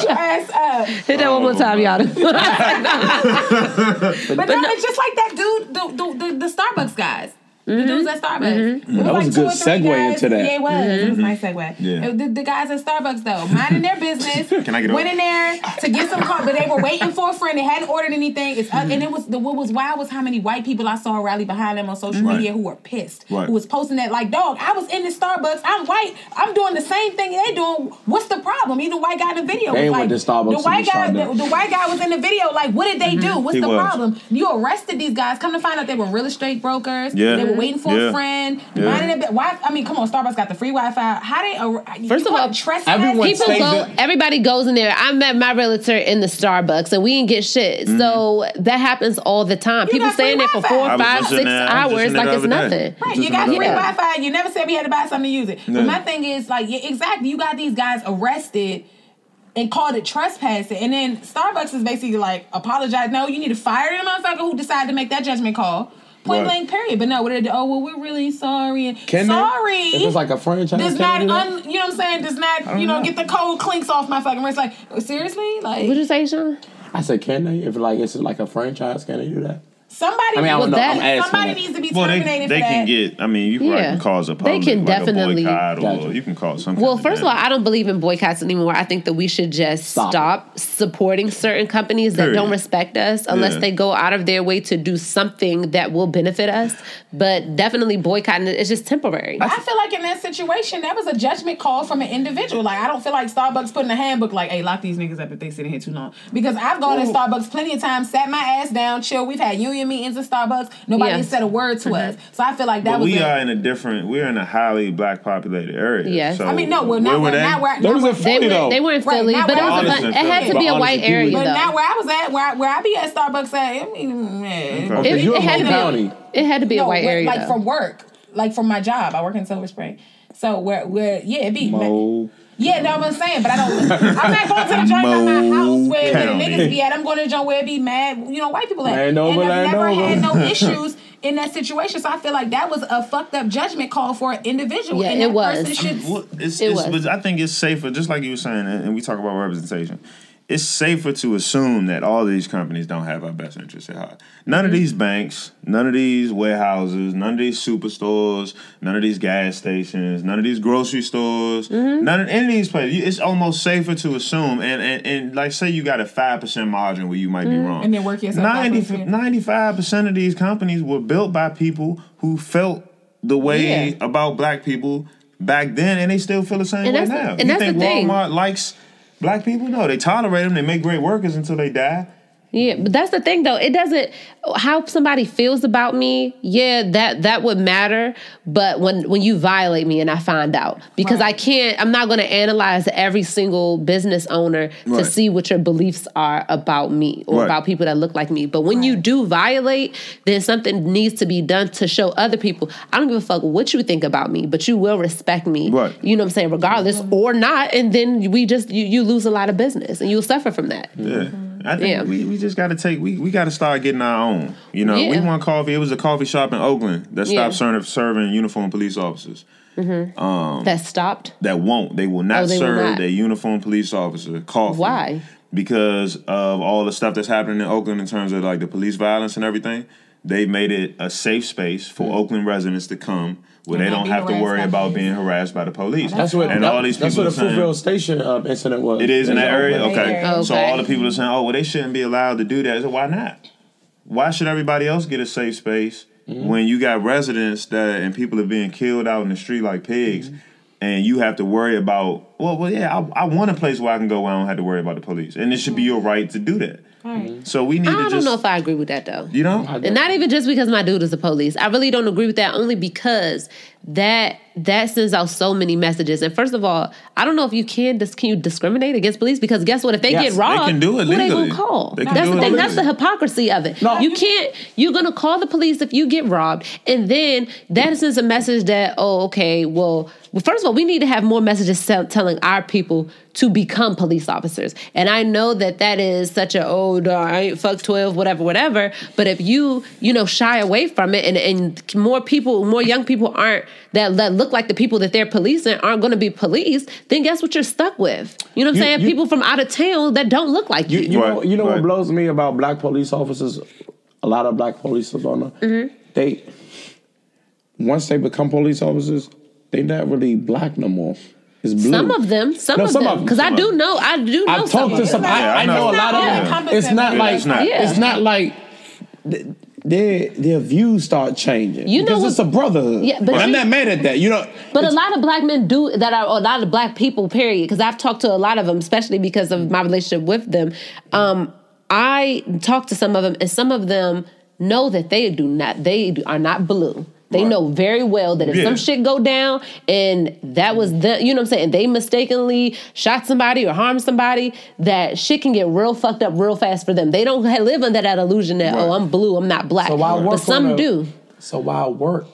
Shut ass up. Hit that one more oh, time, y'all. But, no, it's just like that dude, the the, the, the Starbucks guys. The dudes mm-hmm. at Starbucks. Mm-hmm. It That was a good or segue guys- into that. Yeah, it was. Mm-hmm. It was a nice segue. Yeah. The, the guys at Starbucks though, minding their business. Can I get went over? in there to get some coffee, but they were waiting for a friend. They hadn't ordered anything. It's and it was the what was wild was how many white people I saw rally behind them on social Right. media who were pissed. Right. Who was posting that like, dog, I was in the Starbucks. I'm white. I'm doing the same thing they doing. What's the problem? Even the white guy in the video They was went like, to Starbucks the white guy, the, the white guy was in the video. Like, what did they do? What's He the was. problem? You arrested these guys. Come to find out they were real estate brokers. Yeah. They were waiting for Yeah. a friend. Yeah. Minding their bu- why? I mean, come on, Starbucks got the free Wi-Fi. How they? Uh, ar- First of all, it trespassing? everyone People go. in- Everybody goes in there. I met my realtor in the Starbucks, and we didn't get shit. Mm-hmm. So that happens all the time. People got free stay in there for Wi-Fi. four, I was five, just in six there- I was just hours like it's nothing. Right, you got free way. Wi-Fi. You never said we had to buy something to use it. Yeah. But my thing is like, yeah, exactly. You got these guys arrested and called it trespassing, and then Starbucks is basically like, apologize. No, you need to fire the motherfucker who decided to make that judgment call. Point Right. blank, period. But no, what did? Oh well, we're really sorry. And Can they? sorry. If it's like a franchise, does can not do un, you know what I'm saying? Does not you know, know. get the cold clinks off my fucking wrist. Like seriously, like What'd you say, Sean? I said, can they? If like it's like a franchise, can they do that? Somebody. I mean, I Well, don't know. that- somebody that. needs to be Well, they, terminated they for can that. get. I mean, you can Yeah. cause a problem. They can like definitely- a boycott, or you can cause some. Well, first of all. I don't believe in boycotts anymore. I think that we should just Stop stop, supporting certain companies that Period. don't respect us unless Yeah. they go out of their way to do something that will benefit us. But definitely boycotting it is just temporary. I feel like in that situation, that was a judgment call from an individual. Like, I don't feel like Starbucks put in a handbook like, "Hey, lock these niggas up if they sit in here too long." Because I've gone to Starbucks plenty of times, sat my ass down, chill. We've had union meetings at Starbucks. Nobody Yeah. has said a word to mm-hmm. us. So I feel like that But was. we a- are in a different. We're in a highly black populated area. Yes. So I I mean, no, well, where not were where, they? not where, They not where, in They Philly were though. they were in Philly, not but it was I a, was it had to be a white area people- But though. not where I was at. Where, where I be at Starbucks at, I mean, man. Okay. It, it had to be. It had to be a white where- area like from work, like from my job. I work in Silver Spring. So where, where, yeah, it be. Mo. Yeah, no, I'm saying, but I don't. I'm not going to the joint at my house where, where the niggas be at. I'm going to the joint where it be mad, you know, white people at. Ain't no and I've ain't never no had no issues in that situation. So I feel like that was a fucked up judgment call for an individual. Yeah, and it was. person should. Well, it's, It it's, was. but I think it's safer, just like you were saying, and and we talk about representation. It's safer to assume that all of these companies don't have our best interests at heart. None of these mm-hmm. banks, none of these warehouses, none of these superstores, none of these gas stations, none of these grocery stores, mm-hmm. none of any of these places. It's almost safer to assume, and, and, and like say you got a five percent margin where you might be mm-hmm. wrong, And then work yourself backwards, yeah. 95 percent of these companies were built by people who felt the way Yeah. about black people back then, and they still feel the same And way now. and you that's think the thing. Walmart likes black people? No, they tolerate them. They make great workers until they die. Yeah, but that's the thing though. It doesn't how somebody feels about me. Yeah, that that would matter. But when when you violate me and I find out, because Right. I can't, I'm not going to analyze every single business owner to see what your beliefs are about me or Right. about people that look like me. But when you do violate, then something needs to be done to show other people. I don't give a fuck what you think about me, but you will respect me. Right. You know what I'm saying, regardless mm-hmm. or not. And then we just you, you lose a lot of business and you'll suffer from that. Yeah. I think Yeah. we, we just got to take we, we got to start getting our own. You know, we want coffee. It was a coffee shop in Oakland that Yeah. stopped serving, serving uniformed police officers. Mm-hmm. Um, that stopped. That won't. They will not Oh, they will serve not. their uniformed police officer coffee. Why? Because of all the stuff that's happening in Oakland in terms of like the police violence and everything. They've made it a safe space for mm-hmm. Oakland residents to come where And they don't have to worry about being harassed by the police. That's what and that- all these That's people what the saying. Fruitvale Station uh, incident was. It is in that area, Oakland. okay. Okay. So all the people are saying, "Oh, well, they shouldn't be allowed to do that." So why not? Why should everybody else get a safe space Mm-hmm. when you got residents that and people are being killed out in the street like pigs, Mm-hmm. and you have to worry about? Well, well, yeah, I, I want a place where I can go where I don't have to worry about the police, and it should be your right to do that. Right. Mm-hmm. So we need I to don't just, know if I agree with that though. you know, And not even just because my dude is the police. I really don't agree with that only because that that sends out so many messages. And first of all, I don't know if you can dis- can you discriminate against police because guess what? If they Yes, get they robbed, can do it who they gonna call? They can That's the thing. That's the hypocrisy of it. No. You can't. You're gonna call the police if you get robbed, and then that sends a message that oh okay well. Well, first of all, we need to have more messages tell, telling our people to become police officers. And I know that that is such a oh, I ain't fuck twelve, whatever, whatever. But if you you know shy away from it, and and more people, more young people aren't that that look like the people that they're policing aren't going to be policed, then guess what you're stuck with? You know what I'm You- saying? you- people from out of town that don't look like you. You, you know, you know right. what blows me about black police officers? A lot of black police officers, on Mm-hmm. they once they become police officers, they not really black no more. It's blue. Some of them, some No, of some of them, them, because I do know, I do know I've some talked of to them. some. Yeah, I, I I know. know a It's lot not of them. It's not encompassing. like it's not. Yeah. it's not like th- their their views start changing. You know what- it's a brotherhood. Yeah, but I'm you- not mad at that. You know, But a lot of black men do that are a lot of black people, period. Because I've talked to a lot of them, especially because of my relationship with them. Um, I talk to some of them, and some of them know that they do not, they are not blue. They Right. know very well that if Yeah. some shit go down and that was the, you know what I'm saying, they mistakenly shot somebody or harmed somebody, that shit can get real fucked up real fast for them. They don't live under that illusion that, Right. oh, I'm blue, I'm not black. so why work? but some do. So why work?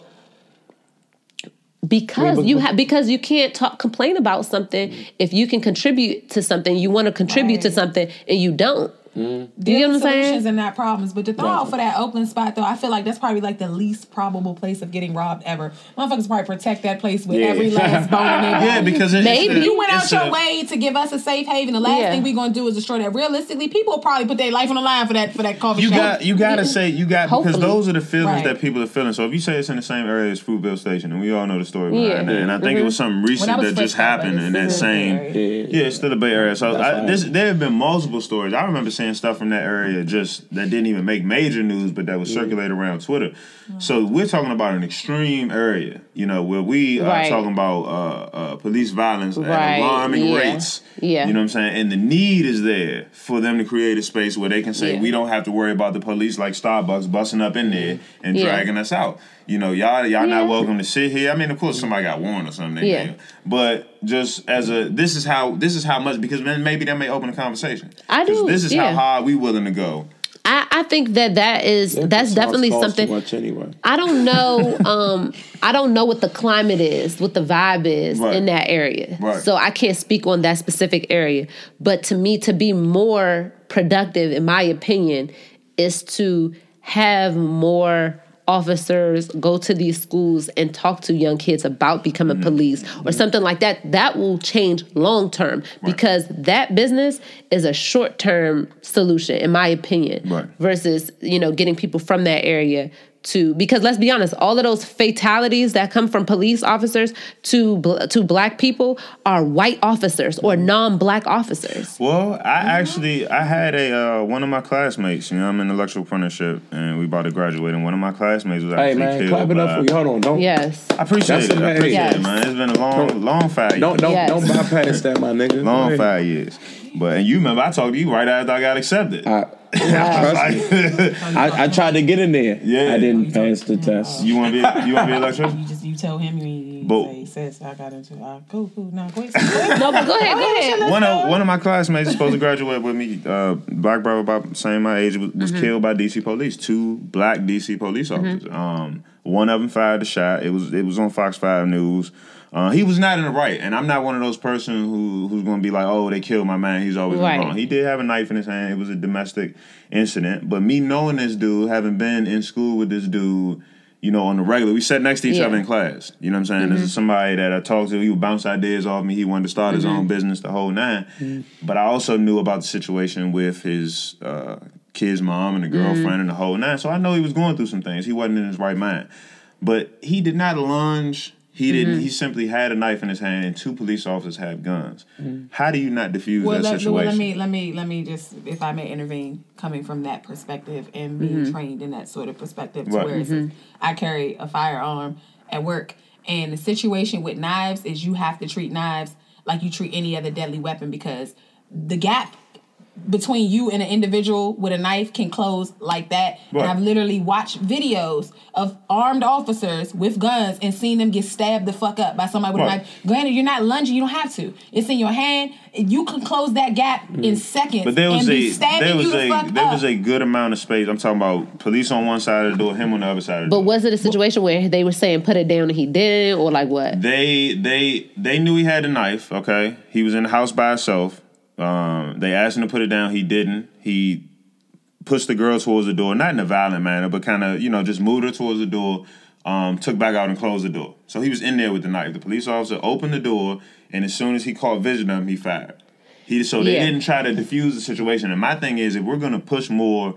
because you have because you can't talk complain about something if you can contribute to something you want to contribute to something and you don't Mm. you get what i'm solutions saying and not problems. But to throw out for that Oakland spot though, I feel like that's probably like the least probable place of getting robbed ever. Motherfuckers probably protect that place with Yeah. every last bone in their yeah, body. because it, Maybe. it's You went out your a- way to give us a safe haven. The last Yeah. thing we're gonna do is destroy that. Realistically, people will probably put their life on the line for that for that coffee You shop. got you gotta say you got because those are the feelings Right. that people are feeling. So if you say it's in the same area as Fruitvale Station, and we all know the story Yeah. behind that, and I think it was something recent Well, that was that just happened in that same. the Bay Yeah, it's still the Bay Area. So I, this, there have been multiple stories. I remember seeing stuff from that area just that didn't even make major news, but that was circulated around Twitter. So we're talking about an extreme area, you know, where we are Right. talking about uh, uh, police violence Right, at alarming yeah, rates. yeah. you know what I'm saying, and the need is there for them to create a space where they can say Yeah. we don't have to worry about the police like Starbucks busting up in there and Yeah. dragging us out. You know, y'all y'all Yeah. not welcome to sit here. I mean, of course, somebody got warned or something. Yeah. may. But just as a this is how this is how much because then maybe that may open a conversation. I do, This is yeah. how hard we willing to go. I, I think that that is that's definitely something Too much anyway. I don't know. Um, I don't know what the climate is, what the vibe is Right. in that area. Right. So I can't speak on that specific area. But to me, to be more productive, in my opinion, is to have more officers go to these schools and talk to young kids about becoming mm-hmm. police or mm-hmm. something like that that will change long term because that business is a short term solution in my opinion Right. versus you know getting people from that area to because let's be honest all of those fatalities that come from police officers to bl- to black people are white officers or non-black officers Well, I actually I had a uh, one of my classmates. You know, I'm in electrical apprenticeship, and we about to graduate. And one of my classmates was actually Hey man, killed. clap it up for you. Hold on, don't yes I appreciate That's it. I amazing. appreciate Yes. it, man. It's been a long, long five don't years. don't Yes. don't bypass that, my nigga. long five years. But and you remember I talked to you right after I got accepted. I I, I tried to get in there. Yeah. I didn't pass the test. you want to be you want to be an electrician? You just you tell him you, you But- say sis I got into uh, cool cool now go ahead. No, but go ahead, go ahead. One of one of my classmates is supposed to graduate with me. Uh, black brother about same my age was, was killed by DC police. Two black DC police officers. Um, one of them fired the shot. It was it was on Fox Five News. Uh, he was not in the right, and I'm not one of those person who who's going to be like, oh, they killed my man. He's always Right. wrong. He did have a knife in his hand. It was a domestic incident. But me knowing this dude, having been in school with this dude, you know, on the regular, we sat next to each Yeah. other in class. You know what I'm saying? This is somebody that I talked to. He would bounce ideas off me. He wanted to start his own business, the whole 9 But I also knew about the situation with his uh, kid's mom and the girlfriend and the whole nine. So I know he was going through some things. He wasn't in his right mind. But he did not lunge. He didn't. Mm-hmm. He simply had a knife in his hand, and two police officers have guns. Mm-hmm. How do you not defuse well, that let, situation? well, let me let me let me just if I may intervene, coming from that perspective and being mm-hmm. trained in that sort of perspective, to Right. where it's, I carry a firearm at work, and the situation with knives is you have to treat knives like you treat any other deadly weapon because the gap between you and an individual with a knife can close like that. Right. And I've literally watched videos of armed officers with guns and seen them get stabbed the fuck up by somebody with Right. a knife. Granted, you're not lunging, you don't have to. It's in your hand. You can close that gap in seconds Mm. But there was and be a there was you the a there up. was a good amount of space. I'm talking about police on one side of the door, him on the other side of the But door. was it a situation where they were saying put it down and he didn't, or like what? They they they knew he had a knife. Okay, he was in the house by himself. Um, they asked him to put it down. He didn't. He pushed the girl towards the door, not in a violent manner, but kind of you know just moved her towards the door. Um, took back out and closed the door. So he was in there with the knife. The police officer opened the door, and as soon as he caught vision of him, he fired. He so they Yeah. didn't try to defuse the situation. And my thing is, if we're gonna push more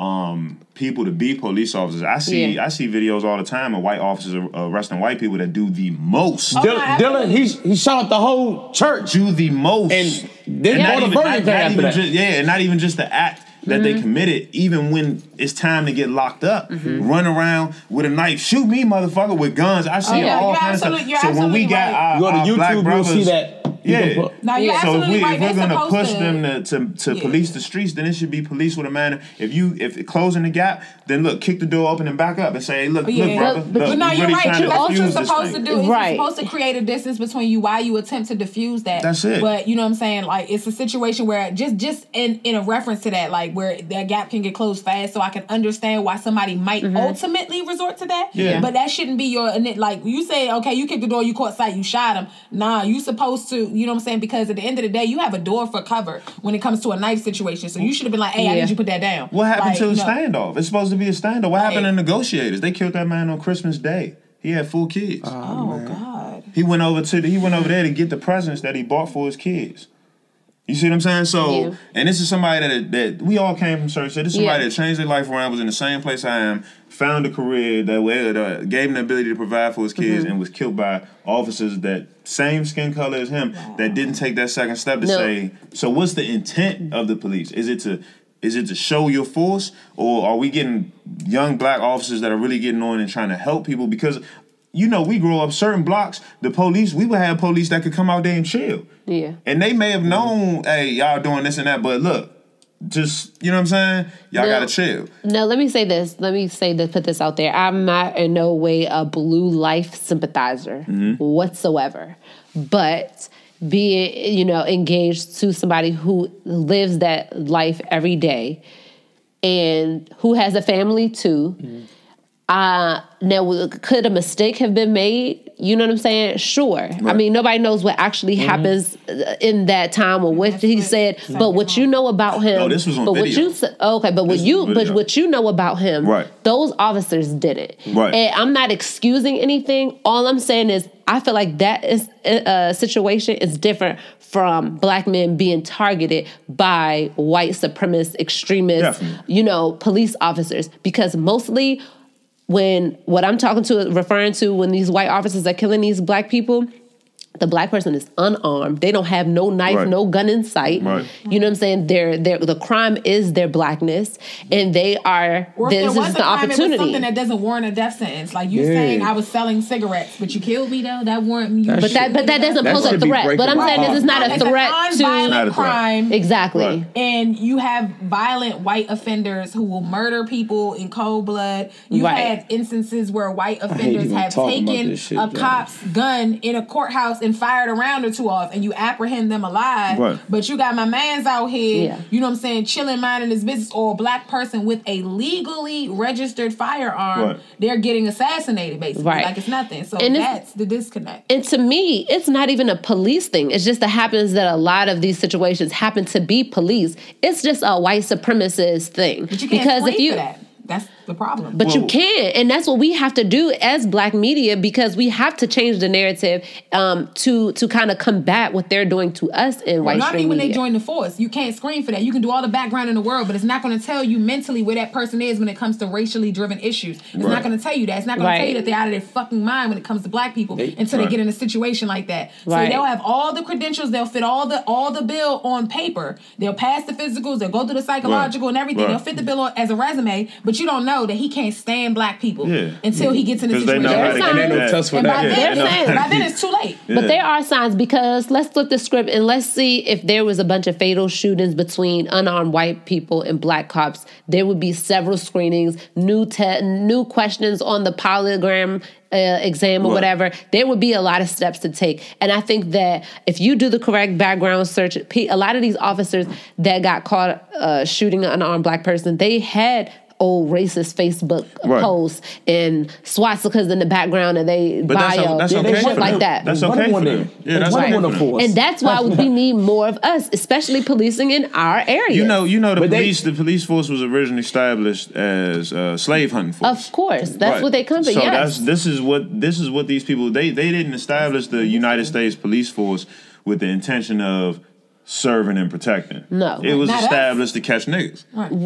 um, people to be police officers, I see Yeah. I see videos all the time of white officers arresting white people that do the most. Oh, Dylan, Dylan he, he shot up the whole church. do the most. And then not bought a even- not- not after that. Just, yeah, and not even just the act that they committed, even when it's time to get locked up, run around with a knife, shoot me, motherfucker, with guns. I see Oh, yeah, all you're kinds of stuff. you're So when we got right. our, You go to our black YouTube, you'll brothers, see that. You Yeah. can put- No, so if we right. if we're gonna push to- them to to, to Yeah. police the streets, then it should be police with a manner. If you if closing the gap, then look, kick the door open and back up and say, hey, look, Yeah. look, brother, But- but look, But no, we you're really right. trying to That's what you're defuse supposed to thing. do. It's Right. supposed to create a distance between you while you attempt to diffuse that. That's it. But you know what I'm saying? Like it's a situation where just just in in a reference to that, like where that gap can get closed fast, so I can understand why somebody might mm-hmm. ultimately resort to that. Yeah. But that shouldn't be your ini- like you say. Okay, you kicked the door, you caught sight, you shot him. Nah, you supposed to. You know what I'm saying? Because at the end of the day, you have a door for cover when it comes to a knife situation. So you should have been like, hey, I Yeah. need you put that down. What happened Like, to the you know, standoff? It's supposed to be a standoff. What happened to Right. negotiators? They killed that man on Christmas Day. He had four kids. Oh, oh God. he went over to the, he went over there to get the presents that he bought for his kids. You see what I'm saying? So, Yeah. and this is somebody that that we all came from church. So this is somebody Yeah. that changed their life around, was in the same place I am, found a career that way, that gave him the ability to provide for his kids, Mm-hmm. and was killed by officers that same skin color as him that didn't take that second step to No. say. So, what's the intent of the police? Is it to is it to show your force, or are we getting young black officers that are really getting on and trying to help people? Because you know, we grow up certain blocks. The police, we would have police that could come out there and chill. Yeah. And they may have known, hey, y'all doing this and that, but look, just you know what I'm saying? Y'all No. gotta chill. No, let me say this. Let me say this. Put this out there. I'm not in no way a blue life sympathizer mm-hmm. whatsoever, but being you know engaged to somebody who lives that life every day and who has a family too. Mm-hmm. Uh, now, could a mistake have been made? You know what I'm saying? Sure. I mean, nobody knows what actually happens uh, in that time or what That's he what- said. exactly But what you know about him, No, this was on but what you okay, but what you but what you know about him, Right. Those officers did it, Right. And I'm not excusing anything. All I'm saying is, I feel like that is a situation is different from black men being targeted by white supremacist extremists, Definitely. you know, police officers, because mostly when what I'm talking to referring to when these white officers are killing these black people, the black person is unarmed. They don't have no knife, Right. no gun in sight. Right. You know what I'm saying? They're, they're, the crime is their blackness, and they are. Or this there is was the a crime, it was opportunity. something that doesn't warrant a death sentence. Like you Yeah. saying, I was selling cigarettes, but you killed me though. That warrant you. That but that, but that doesn't That pose a threat. But I'm my saying this is not a threat an to nonviolent Not a threat. crime. exactly. Right. and you have violent white offenders who will murder people in cold blood. You Right. had instances where white offenders have taken shit, a John. cop's gun in a courthouse and fired a round or two off, and you apprehend them alive. Right. But you got my man's out here, Yeah. you know what I'm saying, chilling, minding his business, or a black person with a legally registered firearm, Right. they're getting assassinated basically, Right. like it's nothing. So And that's the disconnect. And to me, it's not even a police thing. It's just that happens that a lot of these situations happen to be police. It's just a white supremacist thing. But you can't because if you for that. That's the problem. But you Well- can, and that's what we have to do as Black media because we have to change the narrative um, to to kind of combat what they're doing to us in white Not stream when media. they join the force. You can't screen for that. You can do all the background in the world, but it's not going to tell you mentally where that person is when it comes to racially driven issues. It's Right. not going to tell you that. It's not going to tell you that they're out of their fucking mind when it comes to black people until Right. they get in a situation like that. So they'll have all the credentials. They'll fit all the all the bill on paper. They'll pass the physicals. They'll go through the psychological and everything. Right. They'll fit the bill on, as a resume, but you don't know that he can't stand black people Yeah. until he gets in a 'Cause they situation. know how There's to signs. get no that. test for and by that. Yeah, then, they know how to by then get- it's too late. But there are signs because let's flip the script and let's see if there was a bunch of fatal shootings between unarmed white people and black cops. There would be several screenings, new te- new questions on the polygraph uh, exam or Right. whatever. There would be a lot of steps to take, and I think that if you do the correct background search, pe- a lot of these officers that got caught uh, shooting an unarmed black person, they had. Old racist Facebook Right. posts and swastikas in the background and they But that's, bio o- that's Yeah, they okay. shut for like them. that. That's They okay for them. Yeah, that's put okay for them. And that's why we need more of us, especially policing in our area. You know, you know, the But they- police, the police force was originally established as uh, slave hunting force. of course, that's Right. what they come for. So yes. that's this is what this is what these people they they didn't establish the United States police force with the intention of serving and protecting. No. it was Not us. established to catch niggas.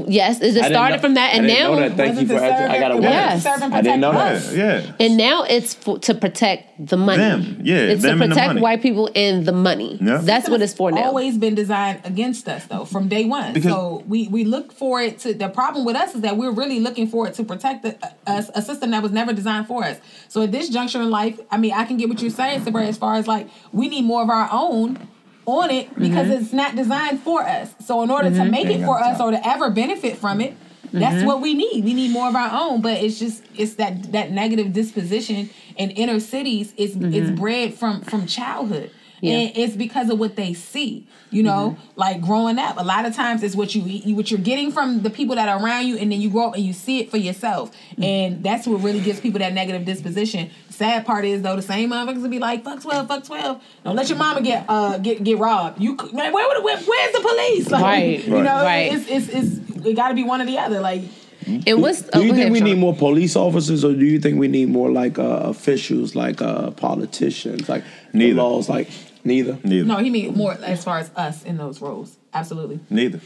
yes, it started know- from that, I and didn't now know that. Thank you Wasn't for to asking. serve I got to and- watch. Yes. serve and I didn't know protect that. Yeah, us. and now it's for, to protect the money. Them, yeah, it's them to and the protect money. white people and the money. Yeah. That's what it's for now. always been designed against us though from day one. Because- so we we look for it to. The problem with us is that we're really looking for it to protect the, us, a system that was never designed for us. So at this juncture in life, I mean, I can get what you're saying, Sabra, as far as like we need more of our own on it because Mm-hmm. it's not designed for us. So in order to make it for us or to ever benefit from it. That's Mm-hmm. what we need. We need more of our own, but it's just it's that that negative disposition in inner cities is it's bred from from childhood. Yeah. And it's because of what they see. You know, Mm-hmm. like growing up, a lot of times it's what you, what you're getting from the people that are around you, and then you grow up and you see it for yourself, Mm-hmm. and that's what really gives people that negative disposition. Sad part is though, the same motherfuckers will be like, "Fuck twelve, fuck 12. Don't let your mama get uh get get robbed. You man, where, where where's the police? Like, Right, You know, right. it's it's it's it got to be one or the other. Like and what's Do oh, you go think ahead, we Sean. need more police officers, or do you think we need more like uh, officials, like uh, politicians, like the Neither. laws, like neither? Neither. no, he mean more as far as us in those roles. Absolutely. Neither.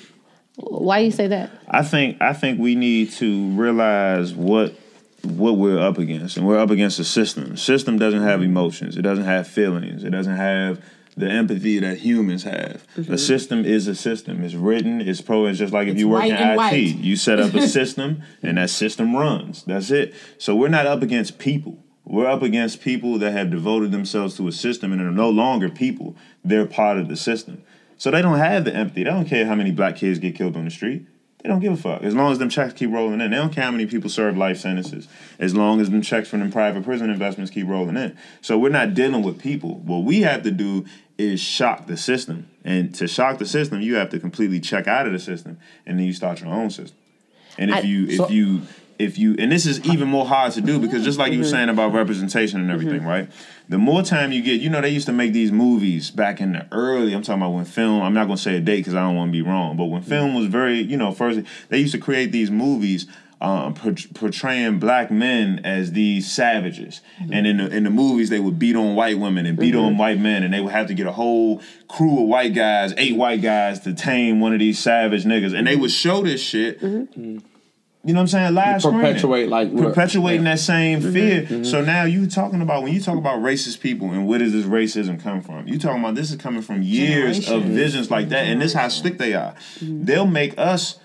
Why do you say that? I think I think we need to realize what what we're up against, and we're up against a system. System doesn't have emotions. It doesn't have feelings. It doesn't have the empathy that humans have. A system is a system. It's written. It's pro. It's just like if you work in IT, white. you set up a system, and that system runs. That's it. So we're not up against people. We're up against people that have devoted themselves to a system and are no longer people. They're part of the system. So they don't have the empathy. They don't care how many black kids get killed on the street. They don't give a fuck. As long as them checks keep rolling in. They don't care how many people serve life sentences. As long as them checks from them private prison investments keep rolling in. So we're not dealing with people. What we have to do is shock the system. And to shock the system, you have to completely check out of the system and then you start your own system. And if I- you if so- you if you and this is even more hard to do because just like you were Mm-hmm. saying about representation and everything, right? The more time you get, you know, they used to make these movies back in the early. I'm talking about when film. I'm not gonna say a date because I don't want to be wrong, but when film was very, you know, first they used to create these movies. Um, por- portraying black men as these savages, and in the in the movies they would beat on white women and beat on white men, and they would have to get a whole crew of white guys, eight white guys, to tame one of these savage niggas, and they would show this shit you know what I'm saying? Live screening. perpetuate, like, what- perpetuating yeah. that same Mm-hmm. fear. So now you talking about when you talk about racist people and where does this racism come from? You talking about this is coming from years of visions like that, and this how slick they are. Mm-hmm. They'll make us.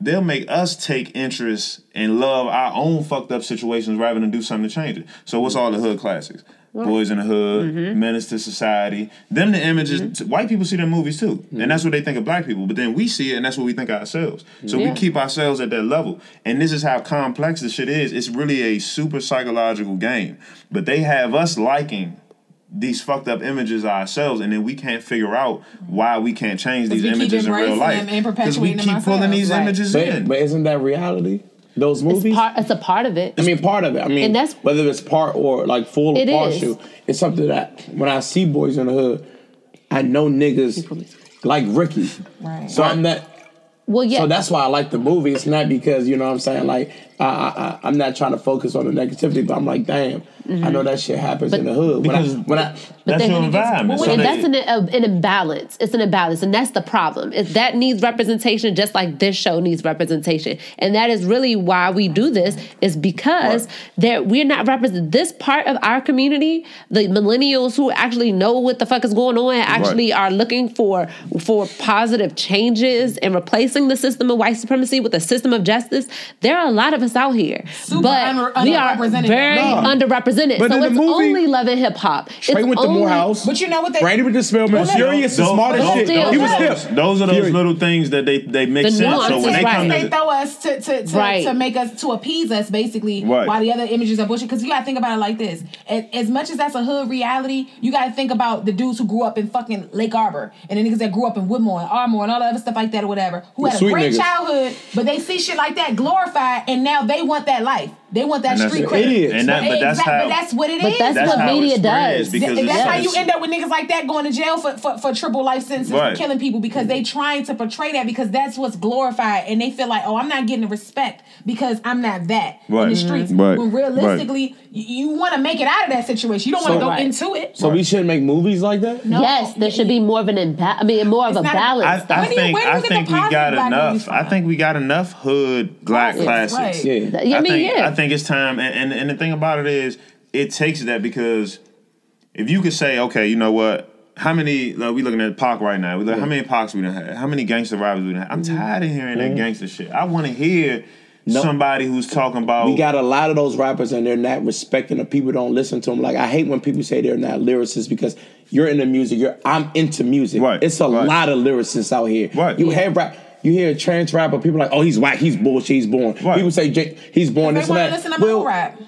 They'll make us take interest and love our own fucked up situations rather than do something to change it. So what's all the hood classics? Boys in the Hood, Mm-hmm. Menace to Society. Them the images. White people see them movies too, and that's what they think of black people. But then we see it, and that's what we think of ourselves. So Yeah. we keep ourselves at that level. And this is how complex this shit is. It's really a super psychological game. But they have us liking these fucked up images ourselves, and then we can't figure out why we can't change these images in real life. them and we perpetuating them keep pulling ourselves, these right. images in. But, but isn't that reality? Those movies. It's part. It's a part of it. I mean, part of it. I mean, And that's- whether it's part or like full or It is. partial, it's something that when I see boys in the hood, I know niggas like Ricky. Right. So I'm not. well, yeah. So that's why I like the movie. It's not because you know what I'm saying. Like I, I, I- I'm not trying to focus on the negativity, but I'm like, damn, I know that shit happens in the hood. When I, Because- when I, That's your when gets- environment. well, So and they- that's an, an imbalance. It's an imbalance, and that's the problem. Is that needs representation, just like this show needs representation, and that is really why we do this. Is because Right. that we're not represent this part of our community. The millennials who actually know what the fuck is going on, and actually are looking for for positive changes and replacing the system of white supremacy with a system of justice. There are a lot of us out here, Super but under- we are underrepresented. very No. underrepresented. But so the it's movie- only love and hip hop. Trey It's went to only- Morehouse. But you know what they- Brandy with the Spelman, Those- Furious, the Those- smart as those- shit. those- He was those- hip. Those are those Fury. little things that they they make The sense. So when they right. come they throw us to to, to, Right. to make us to appease us basically Right. while the other images are bullshit because you gotta think about it like this as, as much as that's a hood reality you gotta think about the dudes who grew up in fucking Lake Arbor and the niggas that grew up in Woodmore and Ardmore and all the other stuff like that or whatever who The had a great niggas. childhood but they see shit like that glorified and now they want that life they want that And street it. credit It is. And that, but that's Exact- how. but that's what it is. But that's, That's what how it media spreads does. because Th- it's- that's how you end up with niggas like that going to jail for, for, for triple life sentences Right. for killing people because they trying to portray that because that's what's glorified and they feel like oh I'm not getting the respect because I'm not that in the streets. Right. When realistically y- you, want to make it out of that situation. You don't want to So- go Right. into it. So we shouldn't make movies like that. No. Yes, there should be more of an imba- I mean, more of a balance. I, I Where think you I think we got enough. I think we got enough hood black Classics, classics. Yeah. Yeah, I I mean, yeah. I think it's time, and, and and the thing about it is, it takes that because if you could say, okay, you know what. How many? Like, we looking at Pac right now. We look, How many Pacs we done had? How many gangster rappers we done had? I'm Mm-hmm. tired of hearing that gangster shit. I want to hear No. somebody who's talking about. We got a lot of those rappers and they're not respecting the people don't listen to them. Like I hate when people say they're not lyricists because you're into music. You're I'm into music. Right, It's a right. lot of lyricists out here. Right. You Yeah. hear rap. You hear a trans rapper, people are like, oh, he's whack, he's bullshit, he's born. Right. People say Jake, he's born this and that. listen to Well, rap.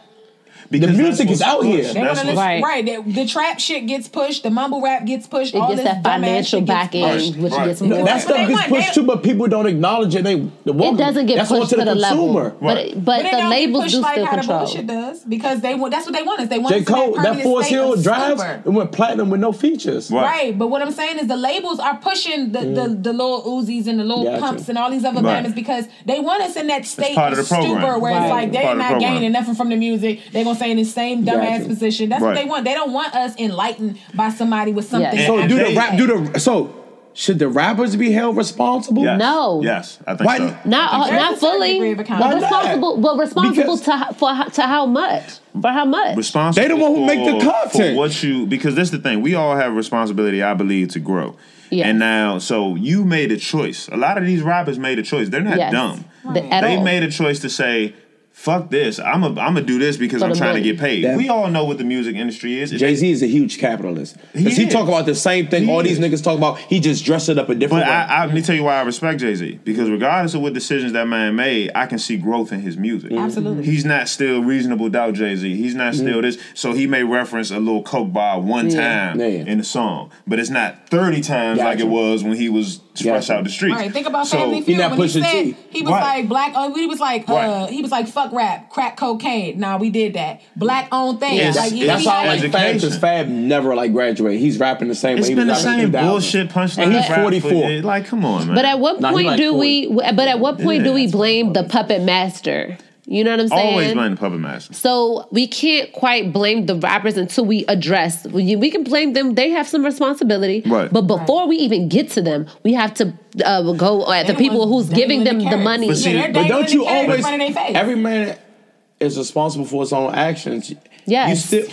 Because the music is what's out here. pushed. They wanna. Right. Right. The, the trap shit gets pushed. The mumble rap gets pushed. it all gets this that financial shit gets back end, which Right. gets No, that But stuff gets pushed too, but people don't acknowledge it. They the it doesn't get That's pushed on to the, level, consumer. but Right. but, But it the labels do like still how the control. bullshit does because they want. That's what they want. Is they want J. Cole, that permanent Forest state Hill of drives, stupor. it went platinum with no features. Right. Right, but what I'm saying is the labels are pushing the, the, mm. the Lil Uzis and the Lil Pumps and all these other Right. bananas because they want us in that state of, of the program. stupor where it's like they're part of the not gaining nothing from the music. They're gonna stay in the same dumbass Gotcha. position. That's what they want. They don't want us enlightened by somebody with something. Yeah. So do the rap, do the so should the rappers be held responsible? Yes. No. Yes, I think Why- so. Not I think so. not There's a certain fully. degree of not? responsible, but responsible Because- to for to how much? For how much? responsible. They the one who make the content. For what you because this is the thing. We all have responsibility, I believe, to grow. Yes. And now, so you made a choice. A lot of these rappers made a choice. They're not Yes. dumb. The- at they all. made a choice to say, "Fuck this! I'm a, I'm gonna do this because For I'm the trying to get paid." Yeah. We all know what the music industry is. Jay Z is a huge capitalist. Because He he, talk about the same thing He all these is. niggas talk about. He just dressed it up a different But way. I, I, let me tell you why I respect Jay Z. Because regardless of what decisions that man made, I can see growth in his music. Mm-hmm. Absolutely. He's not still reasonable doubt Jay Z. He's not still mm-hmm. this. So he may reference a little coke bar one Yeah. time Yeah. in the song, but it's not thirty times like it was when he was fresh Gotcha. out the street. Right, think about so, Family Feud not when he said T. he was Right. like black. Uh, he was like uh, Right. he was like fuck rap, crack cocaine. Nah, we did that. Black owned things. It's- like he- That's he why I had- like Fab because Fab never like graduate. He's rapping the same It's way he been the was rapping same bullshit punchline. And he's 44. Like, come on, man. But at what Nah, point like do 40. we? But at what point do we blame the puppet master? You know what I'm saying? Always blame the puppet master. So we can't quite blame the rappers until we address. We, we can blame them; they have some responsibility. Right. But before we even get to them, we have to uh, go at the people who's giving them the the money. But see, Yeah, But don't you the carrot in always? front of their face. Every man is responsible for his own actions. Yes. You still.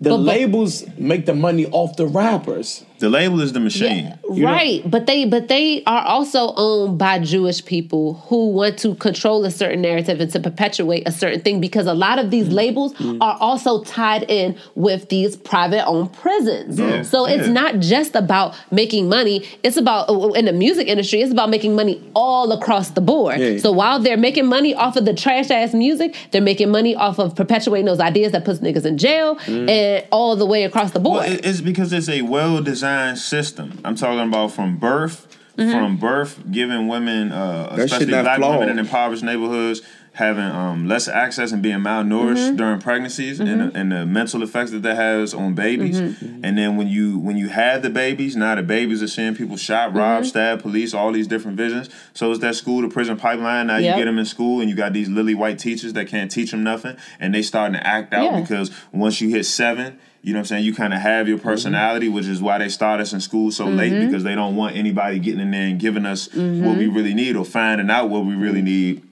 The But- but- labels make the money off the rappers. The label is the machine. You know- right, but they but they are also owned by Jewish people who want to control a certain narrative and to perpetuate a certain thing because a lot of these Mm. labels mm-hmm. are also tied in with these private owned prisons. Yeah, So it's not just about making money, it's about uh, in the music industry, it's about making money all across the board. Yeah. So while they're making money off of the trash ass music, they're making money off of perpetuating those ideas that puts niggas in jail mm. and all the way across the board. Well, it's because it's a well designed system. I'm talking about from birth, from birth, giving women, uh, especially black flawed. women in impoverished neighborhoods, having um, less access and being malnourished during pregnancies, and, the, and the mental effects that that has on babies. And then when you when you have the babies, now the babies are seeing people shot, robbed, stabbed, police, all these different visions. So it's that school to prison pipeline. Now Yep. you get them in school, and you got these lily white teachers that can't teach them nothing, and they starting to act out Yeah. because once you hit seven. You know what I'm saying? You kind of have your mm-hmm. personality, which is why they start us in school so late mm-hmm. because they don't want anybody getting in there and giving us what we mm-hmm. really need or finding out what we really need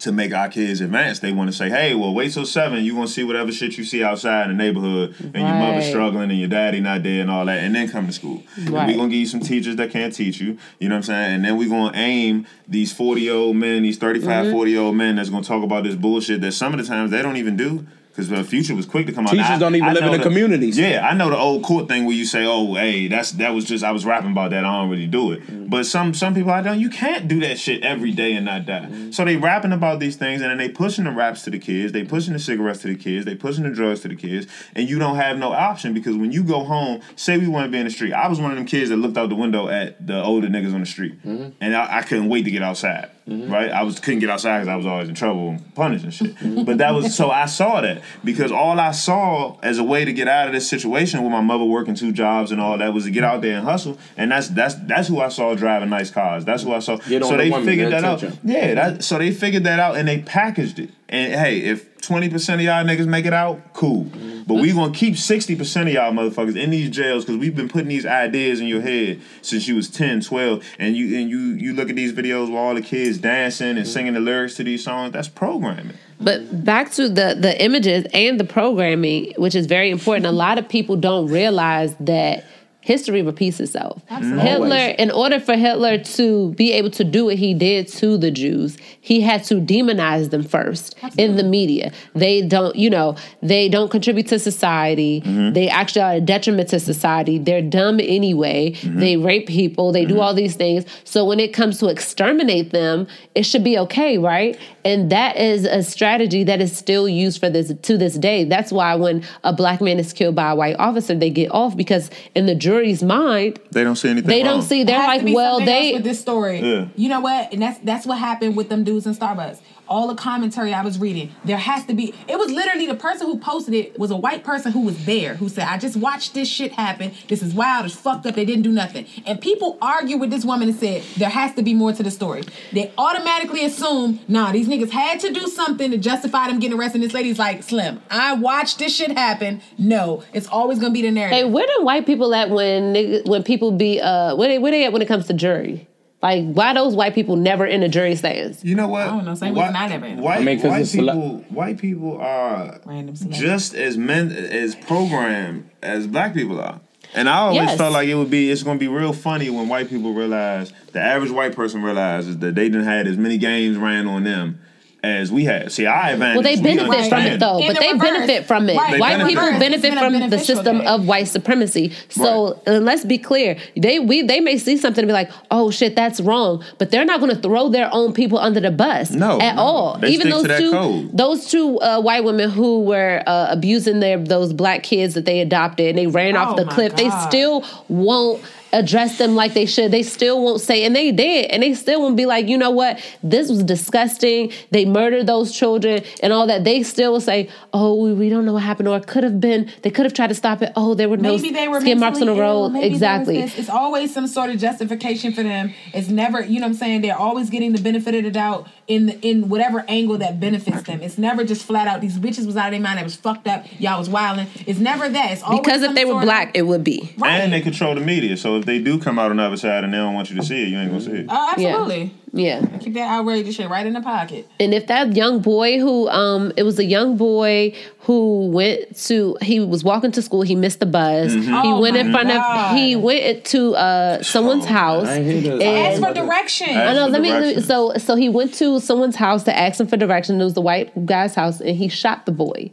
to make our kids advance. They want to say, hey, well, wait till seven. You're going to see whatever shit you see outside in the neighborhood and your mother struggling and your daddy not there and all that. And then come to school. And Right. we're going to give you some teachers that can't teach you. You know what I'm saying? And then we're going to aim these 40 year old men, these 35, Mm-hmm. 40 year old men that's going to talk about this bullshit that some of the times they don't even do. Because the future was quick to come out. Teachers Now, don't even live know in the communities. Yeah, I know the old court thing where you say, "Oh, hey, that's that was just I was rapping about that. I don't really do it." Mm. But some some people I don't. You can't do that shit every day and not die. Mm. So they rapping about these things and then they pushing the raps to the kids. They pushing the cigarettes to the kids. They pushing the drugs to the kids. And you don't have no option because when you go home, say we want to be in the street. I was one of them kids that looked out the window at the older niggas on the street, Mm-hmm. and I, I couldn't wait to get outside. Right, I was couldn't get outside because I was always in trouble and punished and shit. Mm-hmm. but that was so I saw that because all I saw as a way to get out of this situation with my mother working two jobs and all that was to get out there and hustle, and that's that's that's who I saw driving nice cars. That's who I saw. So they figured that out. Yeah, that, so they figured that out and they packaged it. And hey, if twenty percent of y'all niggas make it out, cool. But we gonna keep sixty percent of y'all motherfuckers in these jails because we've been putting these ideas in your head since you was 10, 12. and you and you you look at these videos where all the kids dancing and singing the lyrics to these songs. That's programming. But back to the the images and the programming, which is very important. A lot of people don't realize that history repeats itself. Absolutely. Hitler, Always. in order for Hitler to be able to do what he did to the Jews, he had to demonize them first in the media. They don't, you know, they don't contribute to society. Mm-hmm. They actually are a detriment to society. They're dumb anyway. Mm-hmm. They rape people. They do mm-hmm. all these things. So when it comes to exterminate them, it should be okay, right? And that is a strategy that is still used for this to this day. That's why when a black man is killed by a white officer, they get off because in the jury's mind, They don't see anything. they wrong. don't see. They're like, well, they. with this story. Yeah. You know what? And that's that's what happened with them dudes in Starbucks. All the commentary I was reading, there has to be. It was literally the person who posted it was a white person who was there who said, "I just watched this shit happen. This is wild. It's fucked up. They didn't do nothing." And people argue with this woman and said there has to be more to the story. They automatically assume, nah, these niggas had to do something to justify them getting arrested. And this lady's like, Slim, I watched this shit happen. No, it's always gonna be the narrative. Hey, where do white people at when when people be uh where they where they at when it comes to jury? Like why those white people never in the jury stands? You know what? I don't know, same White- reason I never am. White, I mean, 'cause white it's a lot- people, white people are Random just as men as programmed as black people are. And I always Yes. felt like it would be it's gonna be real funny when white people realize the average white person realizes that they didn't had as many games ran on them as we had. See, I advantage. Well, they we benefit from it though, In but the they reverse. benefit from it. Right, White in the people benefit it's been a from the system day. of white supremacy. So uh, let's be clear. They we they may see something and be like, "Oh shit, that's wrong," but they're not going to throw their own people under the bus. No, at no. all. They Even stick those to that two code. those two uh, white women who were uh, abusing their those black kids that they adopted and they ran Oh off the my cliff. They still won't address them like they should. They still won't say, and they did, and they still won't be like, you know what, this was disgusting. They murdered those children and all that. They still will say, oh, we, we don't know what happened, or it could have been. They could have tried to stop it. Oh, there were no maybe they were skin marks on the road. maybe Exactly. It's always some sort of justification for them. It's never, you know what I'm saying? They're always getting the benefit of the doubt in the, in whatever angle that benefits them. It's never just flat out these bitches was out of their mind. It was fucked up. Y'all was wilding. It's never that. It's always Because if they were sort of- black, it would be. right. And they control the media. So if they do come out on the other side and they don't want you to see it, you ain't gonna see it. Oh, Yeah. absolutely. Yeah. Keep that outrageous shit right in the pocket. And if that young boy who um it was a young boy who went to he was walking to school, he missed the bus. He Oh went in front God. of he went to uh someone's house. I ain't hear. And- Ask for direction. I know. Let me. let me- So, so he went to someone's house to ask him for direction. It was the white guy's house, and he shot the boy.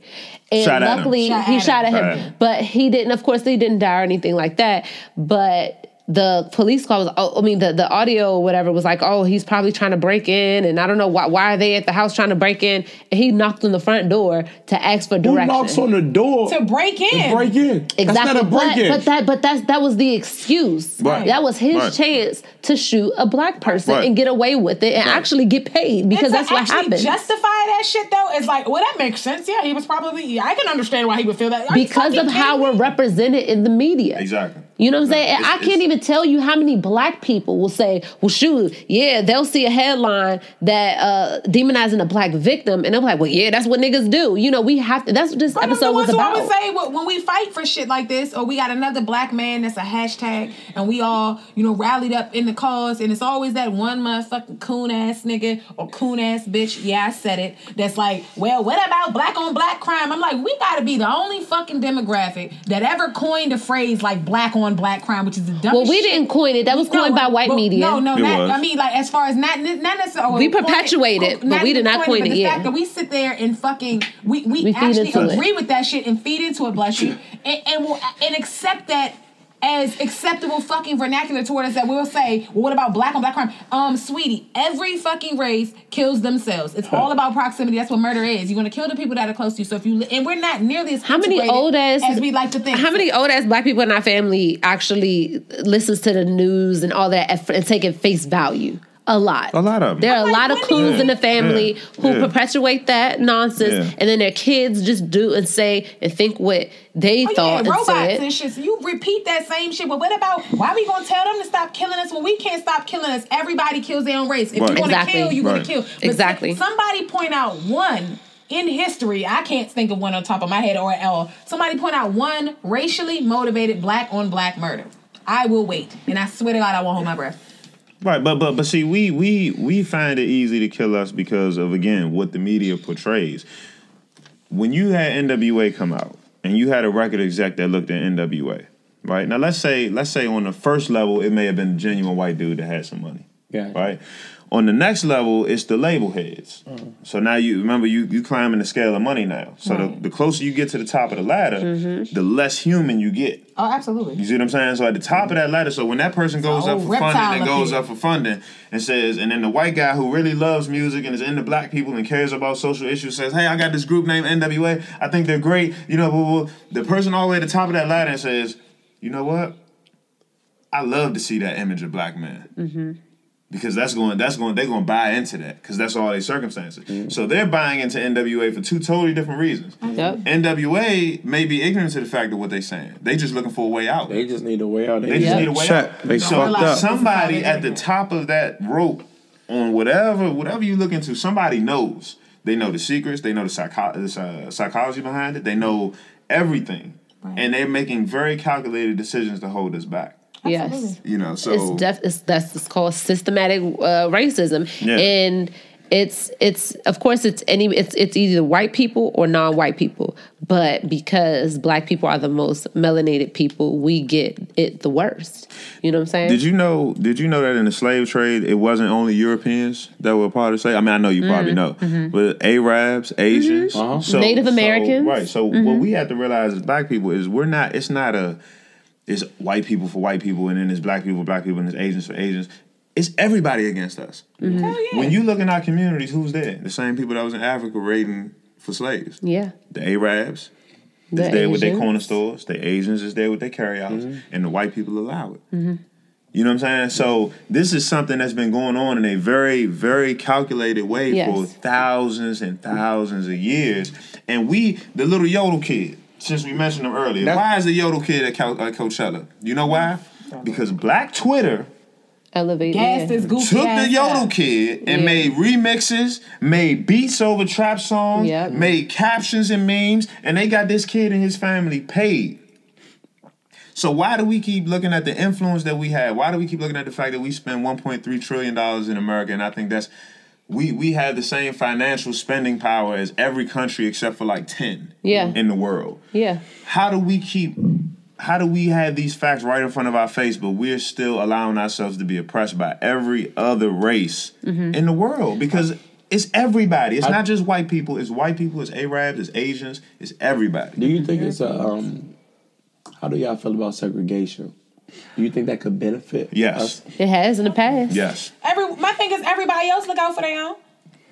And Shot at him. luckily, Shot he at shot at him. him, Shot at him. but he didn't. Of course, he didn't die or anything like that. But the police call was. Oh, I mean, the the audio or whatever was like, oh, he's probably trying to break in, and I don't know why. Why are they at the house trying to break in? And he knocked on the front door to ask for Who knocks on the door to break in. to break in? Exactly, That's not a break but, in. but that but that's that was the excuse. Right. That was his Right. chance to shoot a black person Right. and get away with it and Right. actually get paid because And to that's what actually happened. Justify that shit though is like, well, that makes sense. Yeah, he was probably. Yeah, I can understand why he would feel that Are because of how kidding we're represented in the media. Exactly. You know what I'm saying? And I can't even tell you how many black people will say, well, shoot, yeah, they'll see a headline that uh demonizing a black victim, and they're like, well, yeah, that's what niggas do. You know, we have to, that's what this But I'm episode the was ones who about. always say wh- when we fight for shit like this, or we got another black man that's a hashtag, and we all, you know, rallied up in the cause, and it's always that one motherfucking coon ass nigga or coon ass bitch. Yeah, I said it. That's like, well, what about black on black crime? I'm like, we gotta be the only fucking demographic that ever coined a phrase like black on black crime, which is the dumbest well, we shit. didn't coin it. That was coined by white but- media. No, no, It not, was. I mean, like as far as not not necessarily. We coin perpetuate it, but we did not coin coin it, The yeah. fact that we sit there and fucking we we, We actually into it. agree with that shit and feed into it, bless you, and and, will, and accept that as acceptable fucking vernacular toward us that we'll say, well, what about black on black crime? Um, sweetie, every fucking race kills themselves. It's all about proximity. That's what murder is. You want to kill the people that are close to you. So if you li- and we're not nearly as How many old ass as we like to think. How many old ass black people in our family actually listens to the news and all that and take it face value? A lot. A lot of 'em. There are a I'm lot of when do coons you- in the family Yeah. who Yeah. perpetuate that nonsense, Yeah. and then their kids just do and say and think what they Oh, thought yeah, and robots said. and shit. So you repeat that same shit. But what about why are we gonna tell them to stop killing us when we can't stop killing us? Everybody kills their own race. If Right. you want to Exactly. kill, you want Right. to kill. But Exactly. Somebody point out one in history. I can't think of one on top of my head or L. Somebody point out one racially motivated black on black murder. I will wait, and I swear to God, I won't hold my breath. Right, but but but see, we we we find it easy to kill us because of again what the media portrays. When you had NWA come out and you had a record exec that looked at NWA, right? Now let's say let's say on the first level it may have been a genuine white dude that had some money, Yeah. right? On the next level, it's the label heads. So now you remember you you climbing the scale of money now. So Right. the, the closer you get to the top of the ladder, the less human you get. Oh, absolutely. You see what I'm saying? So at the top of that ladder, so when that person goes up for funding and goes here. up for funding and says, and then the white guy who really loves music and is into black people and cares about social issues says, Hey, I got this group named NWA. I think they're great. You know, blah, blah, blah. the person all the way at the top of that ladder says, You know what? I love to see that image of black man. Mm-hmm. Because that's going, that's going, they're going to buy into that because that's all their circumstances. Mm-hmm. So they're buying into NWA for two totally different reasons. Yep. NWA may be ignorant to the fact of what they're saying. They just looking for a way out. They just need a way out. They just Yep. need a way Check. out. They so fucked up. somebody at the top of that rope on whatever whatever you look into, somebody knows. They know the secrets. They know the psycho- uh, psychology behind it. They know everything, Right. and they're making very calculated decisions to hold us back. Yes. You know, so it's def- it's, that's it's called systematic uh, racism, Yeah. and it's it's of course it's any it's it's either white people or non-white people, but because black people are the most melanated people, we get it the worst. You know what I'm saying? Did you know? Did you know that in the slave trade, it wasn't only Europeans that were part of the slave? I mean, I know you probably know, but Arabs, Asians, Uh-huh. so, Native so- Americans. right? So what we have to realize as black people is we're not. It's not a. It's white people for white people, and then it's black people for black people, and it's Asians for Asians. It's everybody against us. Mm-hmm. Hell yeah. When you look in our communities, who's there? The same people that was in Africa raiding for slaves. yeah. The Arabs, is The there with their corner stores. The Asians is there with their carryouts, mm-hmm. and the white people allow it. Mm-hmm. You know what I'm saying? So this is something that's been going on in a very, very calculated way Yes. for thousands and thousands of years. And we, the little yodel kid, since we mentioned him earlier, That- why is the yodel kid at, Co- at Coachella? You know why? Because Black Twitter Elevate. Gas yeah. this goofy took ass the yodel up. kid and Yeah. made remixes, made beats over trap songs, Yep. made captions and memes, and they got this kid and his family paid. So why do we keep looking at the influence that we have? Why do we keep looking at the fact that we spend 1.3 trillion dollars in America? And I think that's we we have the same financial spending power as every country except for like 10 Yeah. in the world Yeah. how do we keep how do we have these facts right in front of our face but we're still allowing ourselves to be oppressed by every other race Mm-hmm. in the world because it's everybody it's I- not just white people it's white people it's arabs it's asians it's everybody Do you think it's a um? How do y'all feel about segregation? Do you think that could benefit? Yes. us? It has in the past. yes Every my thing is everybody else look out for their own.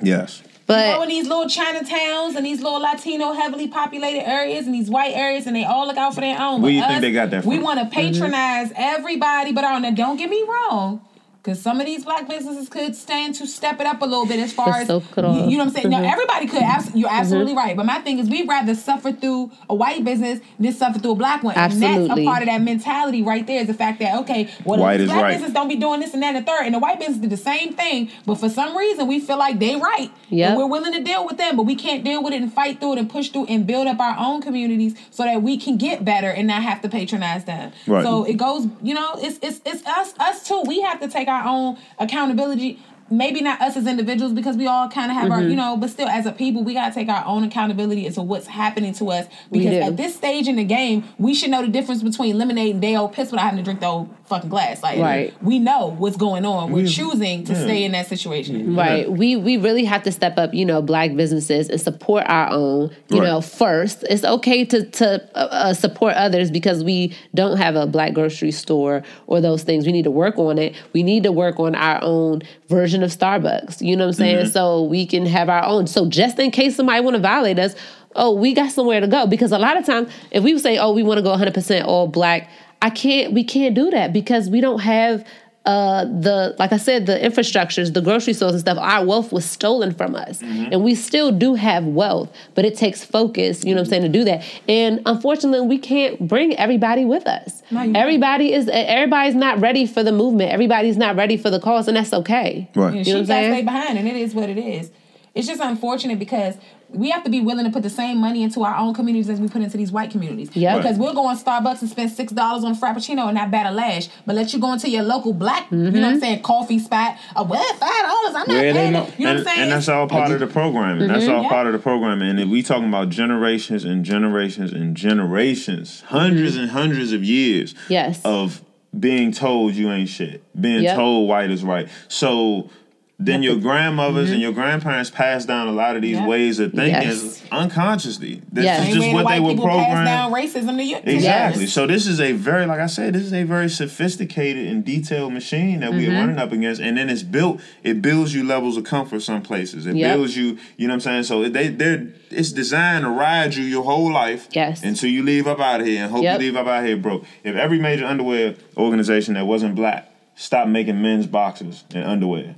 yes Go in these little Chinatowns and these little Latino heavily populated areas and these white areas and they all look out for their own. Where But you think they got that We want to mm-hmm. patronize everybody, but on and don't get me wrong. Because some of these black businesses could stand to step it up a little bit as far as so you, you know what I'm saying. Now Mhm. everybody could. Abs- you're absolutely right. But my thing is, we'd rather suffer through a white business than suffer through a black one. And that's a part of that mentality right there. Is the fact that okay, well, White the is black right. business don't be doing this and that and the third, and the white business did the same thing. But for some reason, we feel like they right. Yep. And we're willing to deal with them, but we can't deal with it and fight through it and push through and build up our own communities so that we can get better and not have to patronize them. Right. So it goes, you know, it's it's it's us us too. We have to take our own accountability. Maybe not us as individuals because we all kind of have our, Mm-hmm. you know, but still as a people, we gotta take our own accountability into what's happening to us. Because at this stage in the game, we should know the difference between lemonade and day old piss without having to drink the whole fucking glass. Like Right. we know what's going on. We're choosing to yeah. stay in that situation. Right. We we really have to step up, you know, black businesses and support our own, you Right. know, first. It's okay to to uh, uh, support others because we don't have a black grocery store or those things. We need to work on it. We need to work on our own version of Starbucks. You know what I'm saying? Mm-hmm. So we can have our own. So just in case somebody want to violate us, oh, we got somewhere to go because a lot of times if we say, "Oh, we want to go 100% all black," I can't we can't do that because we don't have uh the like I said the infrastructures the grocery stores and stuff our wealth was stolen from us Mm-hmm. and we still do have wealth but it takes focus you know what I'm saying to do that and unfortunately we can't bring everybody with us No, you can't. everybody is everybody's not ready for the movement everybody's not ready for the cause and that's okay Right. Yeah, You know she what I'm gotta saying? stay behind, and it is what it is. It's just unfortunate because we have to be willing to put the same money into our own communities as we put into these white communities. Yeah. Because we'll go on Starbucks and spend six dollars on a frappuccino and not bat a lash, but let you go into your local black, you know what I'm mm-hmm. saying, coffee spot. Uh, oh, well, five dollars. I'm not Where paying. know- You know and, what I'm saying? and that's all part of the programming. That's mm-hmm. all Yeah. part of the programming. And if we talking about generations and generations and generations, hundreds mm-hmm. and hundreds of years Yes. of being told you ain't shit, being Yep. told white is right. So then your grandmothers and your grandparents passed down a lot of these Yep. ways of thinking Yes. unconsciously. This Yes. is just way the what they were people pass programmed. down racism to you. Exactly. us. So this is a very, like I said, this is a very sophisticated and detailed machine that Mm-hmm. we're running up against, and then it's built. It builds you levels of comfort some places. It Yep. builds you. You know what I'm saying? So they they're it's designed to ride you your whole life. Yes. Until you leave up out of here, and hope Yep. you leave up out of here broke. If every major underwear organization that wasn't black stopped making men's boxers and underwear,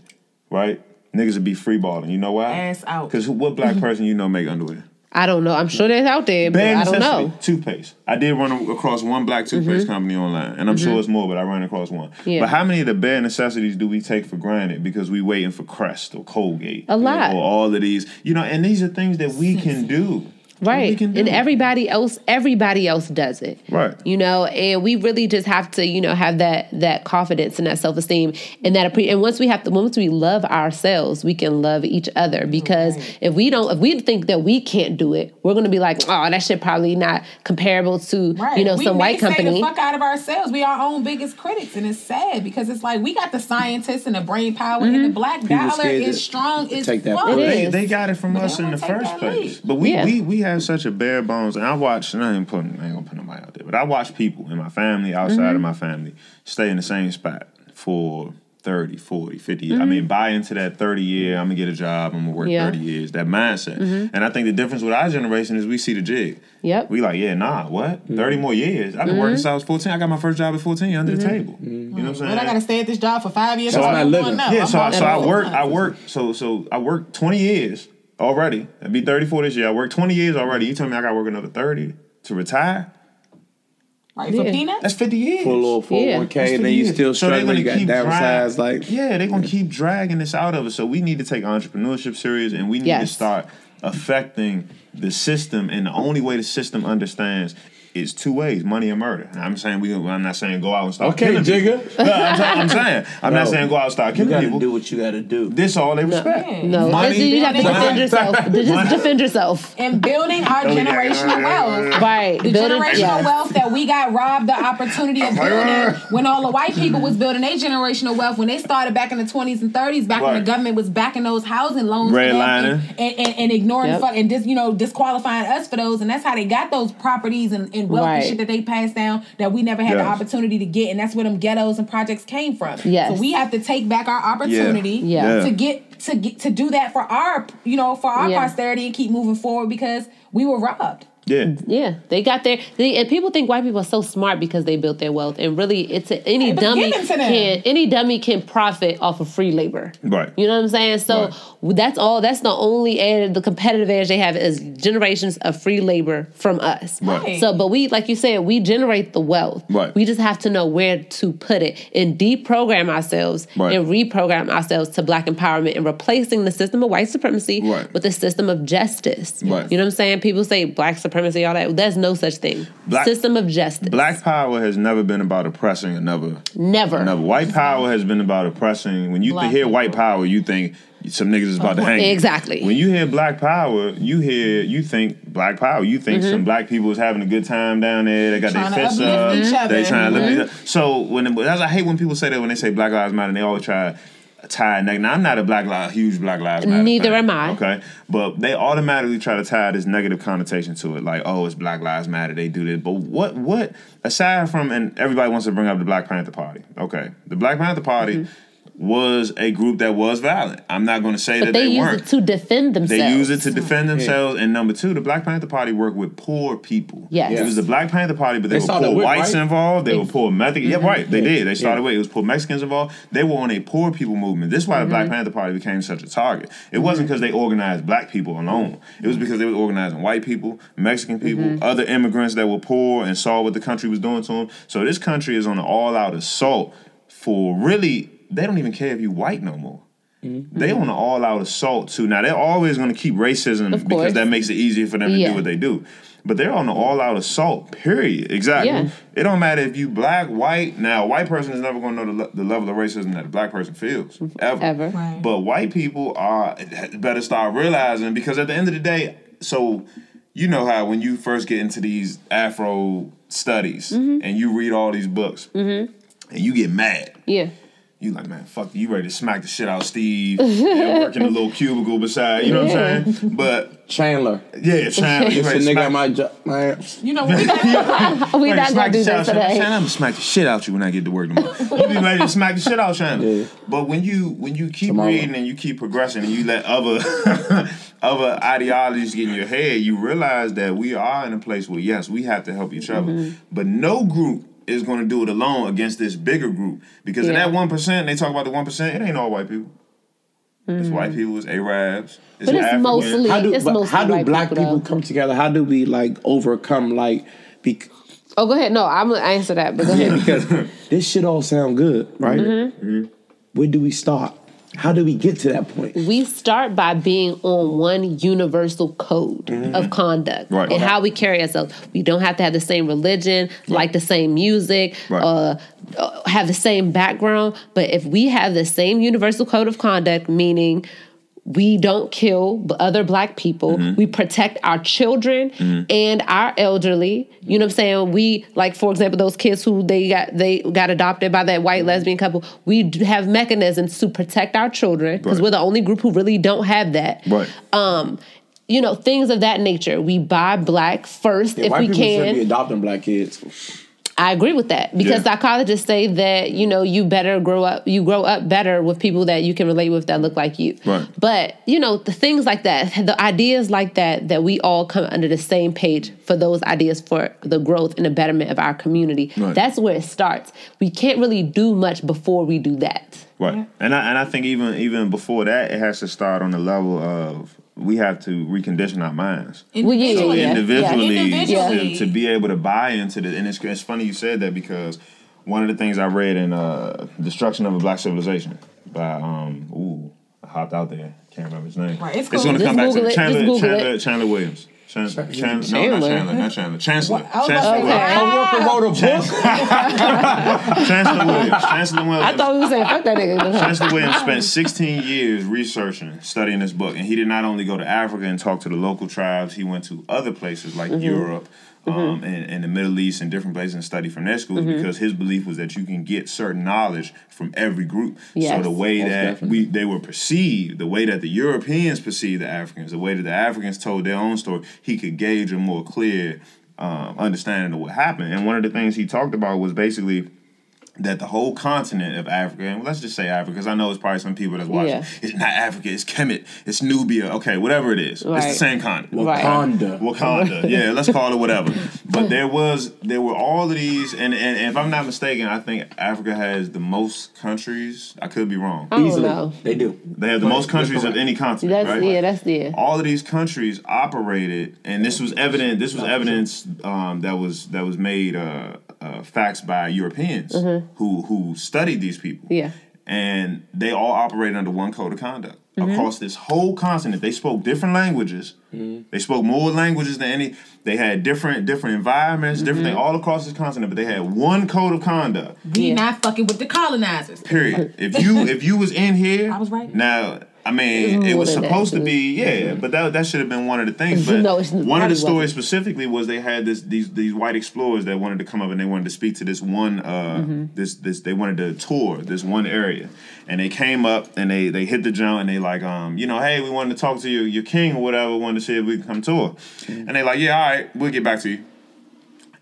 right? Niggas would be free balling. You know why? Ass out. Because what black person you know make underwear? I don't know I'm sure they're out there but Bare I don't know Toothpaste. I did run across one black mm-hmm. toothpaste company online, and I'm sure mm-hmm. it's more, but I ran across one. Yeah. But how many of the bare necessities do we take for granted because we waiting for Crest or Colgate? A lot. Or all of these, you know, and these are things that we can do. That we Right. can do. And everybody else everybody else does it. Right. You know, and we really just have to, you know, have that that confidence and that self-esteem and that appre- and once we have to once we love ourselves, we can love each other because if we don't if we think that we can't do it, we're going to be like, "Oh, that shit probably not comparable to, Right. you know, we some white naysay company." the fuck out of ourselves. We our own biggest critics, and it's sad because it's like we got the scientists and the brain power, and the mm-hmm. black dollar is strong. to Is take that fuck. They, they got it from But us in the first place. leap. But we, Yeah. we we have such a bare bones, and I watch. And I ain't putting, I ain't gonna put nobody out there, but I watch people in my family, outside Mm-hmm. of my family, stay in the same spot for 30, 40, 50 years. I mean, mm-hmm. buy into that 30 year, I'm gonna get a job, I'm gonna work Yeah. 30 years, that mindset. Mm-hmm. And I think the difference with our generation is we see the jig. Yep. We like, yeah, nah, what? Mm-hmm. 30 more years. I've been working since I was 14. I got my first job at 14 under the table. You know what I'm saying? But I gotta stay at this job for five years. So before I'm not living. Yeah, I'm so, so I that work. full I work. So so I worked twenty years already. I'd be thirty four this year. I worked twenty years already. You tell me I got to work another thirty to retire? Right, for peanuts? That's fifty years. Full little four Yeah. one k, and then you years. still So struggling. You got downsized. drag- Like yeah, they're gonna keep dragging this out of us. So we need to take entrepreneurship serious, and we need to start affecting the system. And the only way the system understands. Is two ways: money and murder. And I'm saying we. I'm not saying go out and start Okay, killing people. Jigga. No, I'm, saying- I'm saying I'm not saying go out and start you killing gotta people. do what you gotta do. This all they respect. Yeah. No, Money, you have to defend yourself. Just defend yourself. and building our Oh, generational yeah, yeah, wealth. Right. The Building- generational yes. wealth that we got robbed the opportunity of building right, right. when all the white people was building their generational wealth when they started back in the 20s and 30s back when the government was backing those housing loans Redlining. and, and, and ignoring Yep. fuck, and dis, you know disqualifying us for those and that's how they got those properties and, and wealth and shit that they passed down that we never had the opportunity to get and that's where them ghettos and projects came from Yes. so we have to take back our opportunity Yeah. to get to get to do that for our you know for our Yeah. posterity and keep moving forward because we were robbed Yeah. Yeah, they got their. They, and people think white people are so smart because they built their wealth, and really, it's a, any It dummy given to them. can any dummy can profit off of free labor. Right. You know what I'm saying? So that's all. That's the only edge, the competitive edge they have is generations of free labor from us. Right. So, but we, like you said, we generate the wealth. Right. We just have to know where to put it and deprogram ourselves Right. and reprogram ourselves to black empowerment and replacing the system of white supremacy Right. with a system of justice. Right. You know what I'm saying? People say black supremacy, all that. There's no such thing. Black- system of justice. Black power has never been about oppressing another. Never. Another white power has been about oppressing. When you Black hear white power, you think some niggas is about to hang. you. Exactly. When you hear black power, you hear you think black power. You think Mm-hmm. some black people is having a good time down there. They got their Trying to fists up. They trying to lift Mm-hmm. each. So when that's I hate when people say that when they say Black Lives Matter, and they always try to tie neck. Now I'm not a black li- huge Black Lives Matter. Neither fan, am I. Okay, but they automatically try to tie this negative connotation to it, like oh, it's Black Lives Matter. They do this, but what what aside from and everybody wants to bring up the Black Panther Party. Okay, the Black Panther Party. Mm-hmm. Was a group that was violent. I'm not going to say but that they, weren't. they, use weren't. it to defend themselves. They use it to defend themselves. And number two, the Black Panther Party worked with poor people. Yes. It was the Black Panther Party, but they, They were poor with, whites right? involved. They were poor Mexicans. Yeah, mm-hmm. right. They did. They started Yeah. with it was poor Mexicans involved. They were on a poor people movement. This is why the Black mm-hmm. Panther Party became such a target. It mm-hmm. wasn't because they organized black people alone. It was because they were organizing white people, Mexican people, other immigrants that were poor and saw what the country was doing to them. So this country is on an all-out assault for really. They don't even care if you white no more. Mm-hmm. They on an all-out assault too. Now they're always going to keep racism because that makes it easier for them to Yeah. do what they do. But they're on an all-out assault. Period. Exactly. Yeah. It don't matter if you black, white. Now, a white person is never going to know the, the level of racism that a black person feels mm-hmm. ever. Ever. Right. But white people are better start realizing because at the end of the day, so you know how when you first get into these Afro studies Mm-hmm. and you read all these books mm-hmm. and you get mad. Yeah. You like, man, fuck you, ready to smack the shit out of Steve and work in a little cubicle beside, you know what I'm saying? But Chandler. yeah, Chandler, you ready to nigga smack, my job. Man, you know what we got we to not smack gonna do shit out this of Chandler. today. Chandler, I'm gonna smack the shit out of you when I get to work tomorrow. you be ready to smack the shit out Chandler. Yeah. But when you when you keep Tomorrow. reading and you keep progressing and you let other other ideologies get in your head, you realize that we are in a place where yes, we have to help each other. Mm-hmm. But no group is going to do it alone against this bigger group because in that one percent, they talk about the one percent. It ain't all white people. It's white people. It's Arabs. It's Mm-hmm. But it's Africans. mostly- how do It's but mostly how do white black people, people, come together? How do we like overcome like? Bec- Oh, go ahead. No, I'm gonna answer that. But go yeah, ahead. because this shit all sound good, right? Mm-hmm. Where do we start? How do we get to that point? we start by being on one universal code of conduct Right. and how we carry ourselves. We don't have to have the same religion, like the same music, Right. uh, uh, have the same background. But if we have the same universal code of conduct, meaning we don't kill other black people. Mm-hmm. We protect our children mm-hmm. and our elderly. You know what I'm saying? We like, for example, those kids who they got they got adopted by that white mm-hmm. lesbian couple. We have mechanisms to protect our children because Right. we're the only group who really don't have that. Right. Um, you know, things of that nature. We buy black first Yeah, if white we people should be adopting black kids. I agree with that because Yeah. psychologists say that you know you better grow up, you grow up better with people that you can relate with that look like you. Right. But you know the things like that, the ideas like that, that we all come under the same page for those ideas for the growth and the betterment of our community. Right. That's where it starts. We can't really do much before we do that. Right. And I and I think even even before that, it has to start on the level of we have to recondition our minds. Well, yeah, So yeah, yeah. individually, Individually. To, to be able to buy into this, and it's, it's funny you said that because one of the things I read in uh, "Destruction of a Black Civilization" by um, ooh, I hopped out there, can't remember his name. Right, it's It's gonna Just come back to Google it, Chandler, just Chandler, it. Chandler Williams. Chandler, Chandler, no, not Chandler. Chandler, not Chandler. Chancellor. I was about to Chancellor. say, Williams. Coworker wrote a book. Chancellor Williams. Chancellor Williams. I thought we were saying fuck that nigga. Chancellor Williams spent 16 years researching, studying this book, and he did not only go to Africa and talk to the local tribes. He went to other places like Mm-hmm. Europe um, and, in, the Middle East and different places and study from their schools Mm-hmm. because his belief was that you can get certain knowledge from every group. So the way that definitely. we they were perceived, the way that the Europeans perceived the Africans, the way that the Africans told their own story, he could gauge a more clear um, understanding of what happened. And one of the things he talked about was basically that the whole continent of Africa, and let's just say Africa, because I know it's probably some people that's watching. Yeah. It's not Africa, it's Kemet, it's Nubia, okay, whatever it is. It's the same continent. Right. Wakanda. Wakanda, yeah, let's call it whatever. But there was, there were all of these, and, and, and if I'm not mistaken, I think Africa has the most countries. I could be wrong. I don't Easily, know. they do. They have the most countries of any continent, That's right? yeah, that's yeah. all of these countries operated, and this was evident. This was evidence um, that was that was made uh, uh, facts by Europeans who who studied these people. Mm-hmm. Yeah. and they all operated under one code of conduct Mm-hmm. across this whole continent. They spoke different languages. They spoke more languages than any. They had different different environments, different Mm-hmm. things all across this continent. But they had one code of conduct. We Yeah. not fucking with the colonizers. Period. If you if you was in here, I was right. Now, I mean, it was supposed to be yeah, but that that should have been one of the things. But No, one of the stories wasn't. specifically was they had this these these white explorers that wanted to come up and they wanted to speak to this one uh Mm-hmm. this this they wanted to tour this one area, and they came up and they they hit the jump and they like um you know hey we wanted to talk to your your king or whatever wanted to see if we can come tour, Mm-hmm. and they like yeah all right we'll get back to you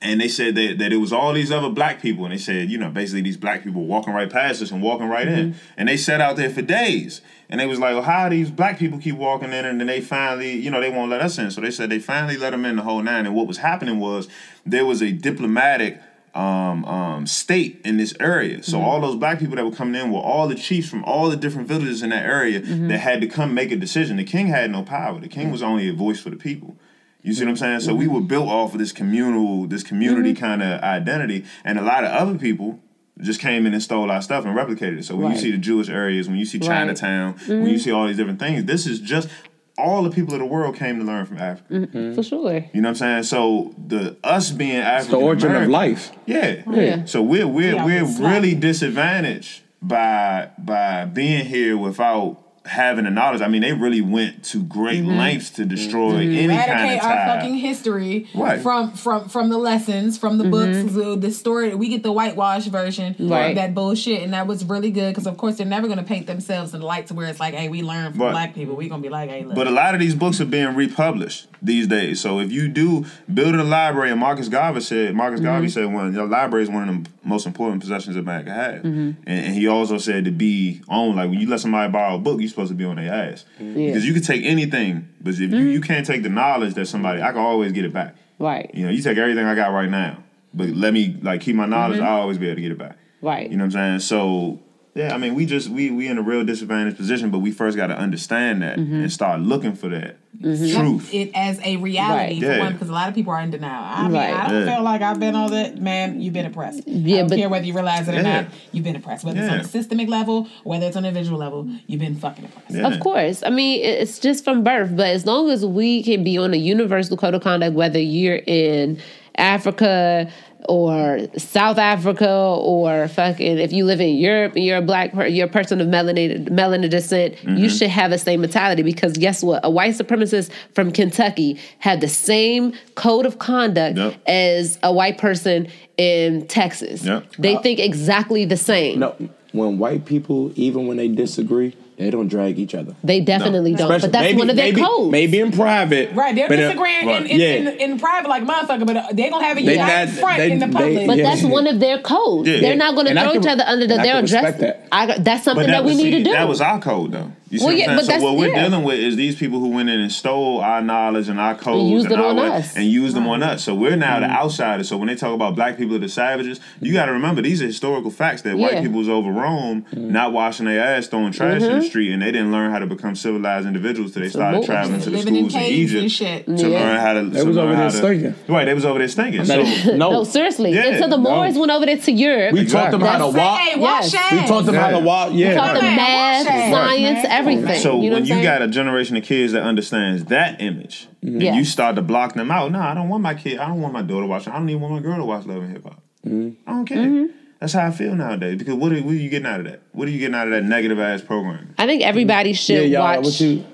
and they said that, that it was all these other black people and they said you know basically these black people walking right past us and walking right in Mm-hmm. and they sat out there for days and they was like well how these black people keep walking in and then they finally you know they won't let us in so they said they finally let them in the whole nine and what was happening was there was a diplomatic um, um, state in this area. So all those black people that were coming in were all the chiefs from all the different villages in that area that had to come make a decision. The king had no power. The king was only a voice for the people. You see what I'm saying? So we were built off of this communal, this community kind of identity, and a lot of other people just came in and stole our stuff and replicated it. So when Right. you see the Jewish areas, when you see Right. Chinatown, when you mm-hmm. see all these different things, this is just all the people of the world came to learn from Africa. Mm-hmm. Mm-hmm. For sure. You know what I'm saying? So the us being African, The African origin of life. yeah. Yeah. So we're we're Yeah, we're it's like- really disadvantaged by by being here without having the knowledge. I mean, they really went to great Mm-hmm. lengths to destroy any kind eradicate of our fucking history Right. from from from the lessons from the books the, the story we get the whitewash version Mm-hmm. Right. of that bullshit and that was really good because of course they're never going to paint themselves in the light to where it's like hey we learn from Right. black people We're gonna be like hey look But a lot of these books are being republished these days. So if you do build a library, and Marcus Garvey said, Marcus Mm-hmm. Garvey said, one your library is one of the most important possessions a man can have. Mm-hmm. And, and he also said to be on, like when you let somebody borrow a book, you're supposed to be on their ass Yeah. because you can take anything, but if you, you can't take the knowledge that somebody, I can always get it back. Right. You know, you take everything I got right now, but let me like keep my knowledge. Mm-hmm. I'll always be able to get it back. Right. You know what I'm saying? So yeah, I mean, we just we we in a real disadvantaged position, but we first got to understand that Mm-hmm. and start looking for that truth. it as a reality Right. for Yeah. one because a lot of people are in denial I mean Right. I don't Yeah. feel like I've been on that man you've been oppressed I Yeah, don't but- care whether you realize it or Yeah. not you've been oppressed whether it's on a systemic level whether it's on an individual level you've been fucking oppressed Yeah. Of course. I mean, it's just from birth, but as long as we can be on a universal code of conduct, whether you're in Africa or South Africa or fucking if you live in Europe and you're a black per- you're a person of melanin melanin descent, Mm-hmm. you should have the same mentality because guess what? A white supremacist from Kentucky had the same code of conduct Yep. as a white person in Texas. Yep. They think exactly the same. No, when white people, even when they disagree, They don't drag each other. They definitely don't. Especially- But that's maybe, one of their maybe, codes. Maybe in private. Right, they're but, uh, disagreeing right. in, in, Yeah. in, in private like motherfucker, but uh, they gonna have it They united not- front they- in the they- public. But Yeah. that's one of their codes. Yeah. They're not going to throw can- each other under the. and I They're can addressed. that. I, that's something But that, we was- need see, to do. That was our code, though. You see Well, what yeah, I'm but saying? So what we're yeah. dealing with is these people who went in and stole our knowledge and our codes used it our on way- us. and used them on us. So we're now Mm-hmm. the outsiders. So when they talk about black people are the savages, you got to remember these are historical facts that Yeah. white people was over Rome, Mm-hmm. not washing their ass, throwing trash in the street, and they didn't learn how to become civilized individuals till they started Absolutely. traveling to the Living in schools in Egypt and shit. to Yeah. learn how to. They to was over there stinking. Right, they was over there stinking. So no, no, seriously. Yeah. Until the No. Moors went over there to Europe. we taught them how to walk. Wash Yes. We taught them how to Yeah. walk. taught them math, science, Right. Everything. So you know when you I'm got a generation of kids that understands that image, then Yes. you start to block them out. No, I don't want my kid. I don't want my daughter watching. I don't even want my girl to watch Love and Hip Hop. I don't care. Mm-hmm. That's how I feel nowadays. Because what are, what are you getting out of that? What are you getting out of that negative ass programming? I think everybody Yeah, should y'all. watch. What you?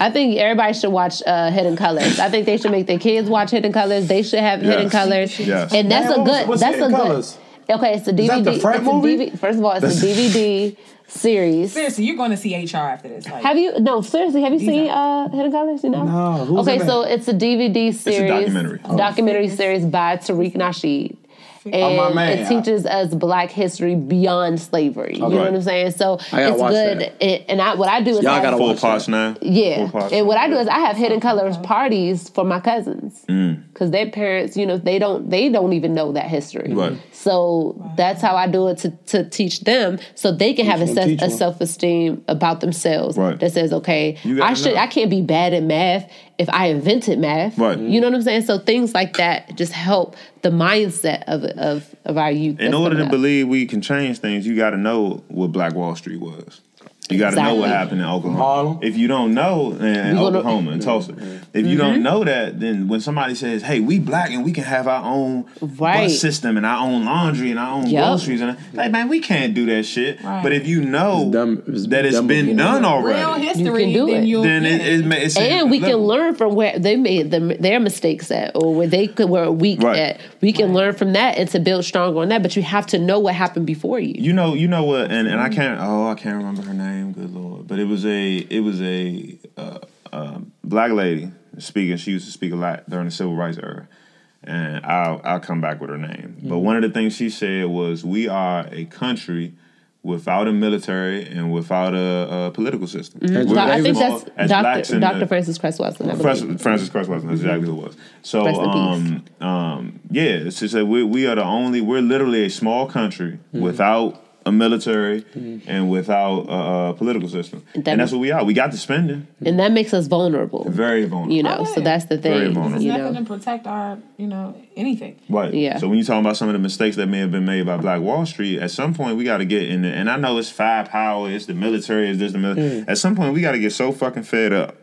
I think everybody should watch uh, Hidden Colors. I think they should make their kids watch Hidden Colors. They should have Hidden Colors, Yes. and that's Man, a good. what's that's Hidden a good. Colors? Okay, it's a DVD. that the frat it's a movie? DVD First of all, it's a DVD series. Seriously, you're going to see HR after this. Like, Have you? No, seriously. Have you seen are- uh, Hidden Colors? You know? No, okay, so it's a DVD series, documentary. documentary series by Tariq Nasheed. And Oh, my man. it teaches us black history beyond slavery. You know what I'm saying? So it's good. It- and I, what I do is Y'all I- gotta Full watch parts now. yeah. Full parts. And what I do is I have hidden colors parties for my cousins Mm. because their parents, you know, they don't they don't even know that history. Right. So that's how I do it to, to teach them so they can have a, them, se- a self esteem about themselves Right. that says, okay, I should know. I can't be bad at math if I invented math. Right. You know what I'm saying? So things like that just help the mindset of of, of our youth. In order to up. believe we can change things, you got to know what Black Wall Street was. You got to know what happened in Oklahoma. Harlem. If you don't know, in in We Oklahoma and Tulsa, if you Mm-hmm. don't know that, then when somebody says, "Hey, we black and we can have our own Right. bus system and our own laundry and our own Yup. groceries," and like, man, we can't do that shit. Right. But if you know It's dumb- it's that it's been of you. done real already, history, You can do then it. then get it, it, it's and we can learn from where they made them, their mistakes at or where they could were weak Right. at. We can learn from that and to build stronger on that. But you have to know what happened before you. You know, you know what, and, and I can't. Oh, I can't remember her name. Good lord! But it was a, it was a, uh, uh, black lady speaking. She used to speak a lot during the civil rights era, and I'll I'll come back with her name. But one of the things she said was, "We are a country." Without a military and without a, a political system, Mm-hmm. I think that's Dr. Dr. the- Frances Cress Welsing. Frances. Frances Cress Welsing, that's exactly who it was. So, um, um, yeah, just that we, we are the only, we're literally a small country without a military mm-hmm. and without a, a political system. And And, that- that's what we are. We got the spending. and that makes us vulnerable. Very vulnerable. You know, Oh, so that's the Very thing. vulnerable. You nothing know, to protect our, you know, anything. Right. Yeah. So when you're talking about some of the mistakes that may have been made by Black Wall Street, at some point we got to get in there. And I know it's five power, it's the military, it's this, the military. Mm. At some point we got to get so fucking fed up.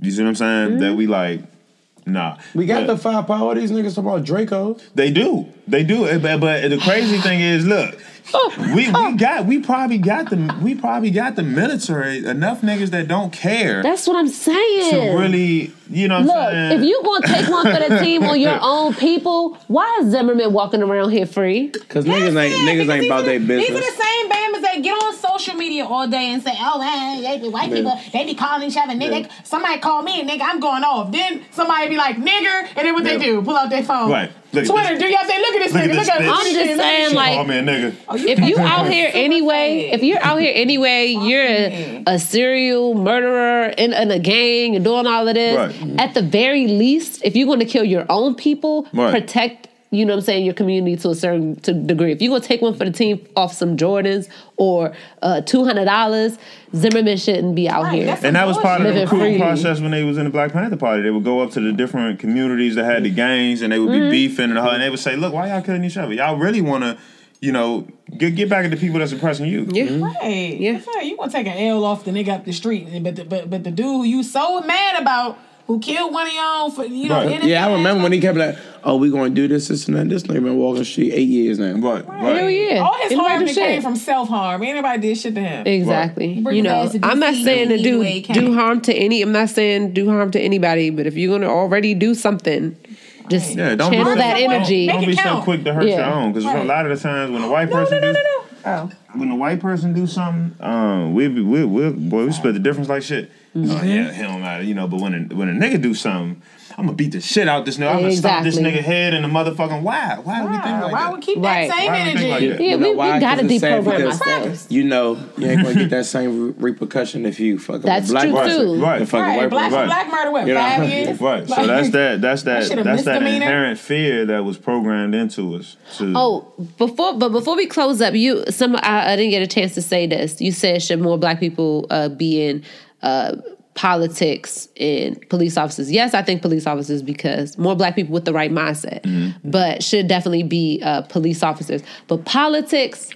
You see what I'm saying? That we like, nah. We got But- the firepower. These niggas talking about Draco. They do. They do. But, but the crazy thing is, look, Oh, we, we oh. got we probably got the we probably got the military enough niggas that don't care that's what I'm saying. to really, you know what Look, I'm saying? if you gonna take one for the team on your own people, why is Zimmerman walking around here free? Cause niggas ain't Yeah, niggas ain't about their the- These are business. the same bammers that get on social media all day and say, "Oh man, they be white people, they be calling each other nigga." Yeah. Somebody call me a nigga, I'm going off. Then somebody be like nigger, and then what Yeah. they do? Pull out their phone. Right. Look Twitter, this. do y'all say, "Look at this Look at nigga, this look at bitch. I'm just look at this saying, shit." like, oh man, nigga. if you out here anyway, if you're out here anyway, you're me. a serial murderer in, in a gang and doing all of this. Right. At the very least, if you're going to kill your own people, Right. protect. You know what I'm saying? Your community to a certain to degree. If you're gonna take one for the team off some Jordans or uh, two hundred dollars, Zimmerman shouldn't be out Right, here. And that was part of the recruiting process when they was in the Black Panther Party. They would go up to the different communities that had the gangs, and they would be Mm-hmm. beefing and, and they would say, "Look, why y'all killing each other? Y'all really want to, you know, get get back at the people that's oppressing you." Yeah. Right. Yeah. That's right. You want to take an L off the nigga up the street, but the, but but the dude you so mad about who killed one of y'all for you know. Right. Yeah, I remember when he kept like, "Oh, we gonna do this, this, and that." This nigga been walking the street eight years now. Right, right. Hell yeah. All his He harm came from self harm. Anybody did shit to him. Exactly. Bring You know, I'm not saying to do do harm to any. I'm not saying do harm to anybody. But if you're gonna already do something, just Yeah, don't channel be so, that Make energy. Don't, don't it be so quick to hurt your own because Right. a lot of the times when a white No, person no, no, do- no, no. Oh. when the white person do something, um, we we we boy we split the difference like shit. Oh yeah, it don't matter, you know. But when a, when a nigga do something, I'm gonna beat the shit out this nigga. I'm gonna stop this nigga head in the motherfucking why? Why do we think Why, like why that? would keep Right. that same Why would we energy? like that? Yeah, You know we, why? we gotta 'Cause it's deprogram ourselves. You know, you ain't gonna get that same repercussion if you fuck That's a black true, person too. Right. than fuck Right, white black person. Right. black murder what You know? five years? Right. So that's that. That's that. shit That's that misdemeanor. inherent fear that was programmed into us. To, Oh, before but before we close up, you some I, I didn't get a chance to say this. You said should more black people uh, be in uh, politics and police officers? Yes, I think police officers because more black people with the right mindset, but should definitely be uh, police officers. But politics.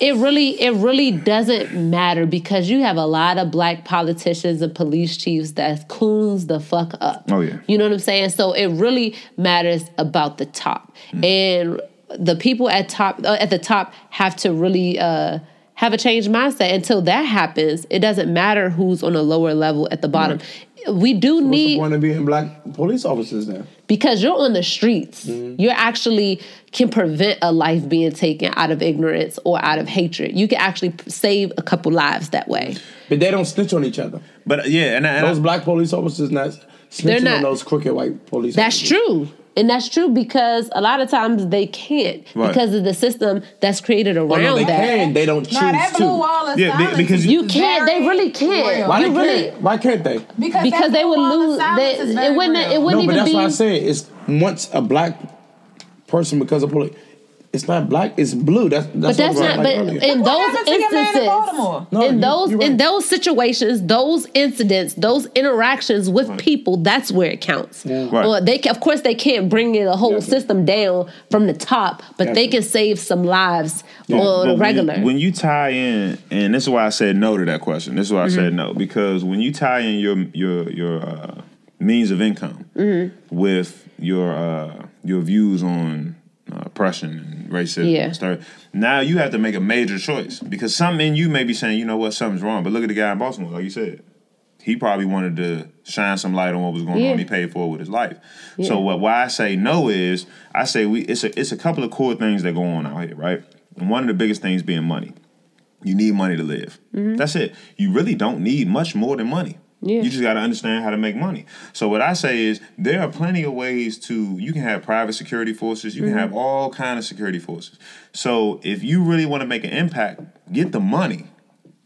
It really, it really doesn't matter because you have a lot of black politicians and police chiefs that coons the fuck up. Oh, yeah. You know what I'm saying? So it really matters about the top, and the people at top uh, at the top have to really uh, have a changed mindset. Until that happens, it doesn't matter who's on a lower level at the bottom. We do need. What's the need point of being black police officers then? because you're on the streets. Mm-hmm. You actually can prevent a life being taken out of ignorance or out of hatred. You can actually save a couple lives that way. But they don't snitch on each other. but yeah, and, I- and I- Those black police officers not They're snitching not. on those crooked white police. That's officers. true. And that's true because a lot of times they can't Right. because of the system that's created around Oh, no, they that. can. They don't choose Nah, that blue to. wall of Yeah, be- silence because is You can't. They really can't. real. Why You they really- can't? Why can't they? Because, because they blue would lose. They, it wouldn't. real. It wouldn't No, but that's be. why I say it's once a black person because of police. It's not black. It's blue. That's, that's But that's what I not. was But like earlier. in What those happened to your man in instances, No, in you- those you're in those situations, those incidents, those interactions with people, that's where it counts. Right. Well, they of course they can't bring the whole Definitely. system down from the top, but they can save some lives But- on but a when you- regular. When you, tie in, and this is why I said no to that question. This is why I said Mm-hmm. no because when you tie in your your your uh, means of income Mm-hmm. with your uh, your views on Uh, oppression and racism, Yeah. and stuff, now you have to make a major choice because something in you may be saying, you know what, something's wrong. But look at the guy in Baltimore, like you said. He probably wanted to shine some light on what was going Yeah. on. He paid for it with his life. Yeah. So what why I say no is I say we it's a it's a couple of core things that go on out here, right? And one of the biggest things being money. You need money to live. Mm-hmm. That's it. You really don't need much more than money. Yeah. You just got to understand how to make money. So what I say is there are plenty of ways to you can have private security forces, you can have all kind of security forces. So if you really want to make an impact, get the money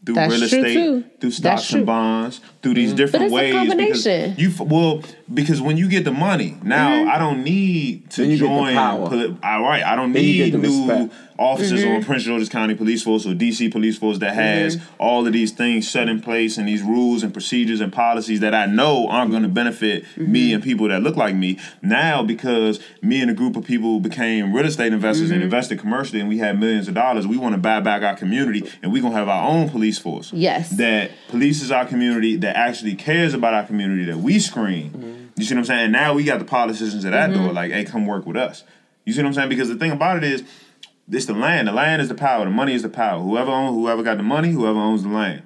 through That's real estate, too. through stocks true. and bonds, through these different it's a ways. combination. Because you well because when you get the money, now Mm-hmm. I don't need to Then you get the join. power. poli- all right, I don't Then you need get the new respect. Officers Mm-hmm. on Prince George's County Police Force or DC Police Force that has all of these things set in place and these rules and procedures and policies that I know aren't going to benefit Mm-hmm. me and people that look like me. Now, because me and a group of people became real estate investors Mm-hmm. and invested commercially and we had millions of dollars, we want to buy back our community and we're going to have our own police force. Yes. That polices our community, that actually cares about our community, that we screen. You see what I'm saying? Now we got the politicians at that door, like, hey, come work with us. You see what I'm saying? Because the thing about it is, it's the land. The land is the power. The money is the power. Whoever owns, whoever got the money, whoever owns the land.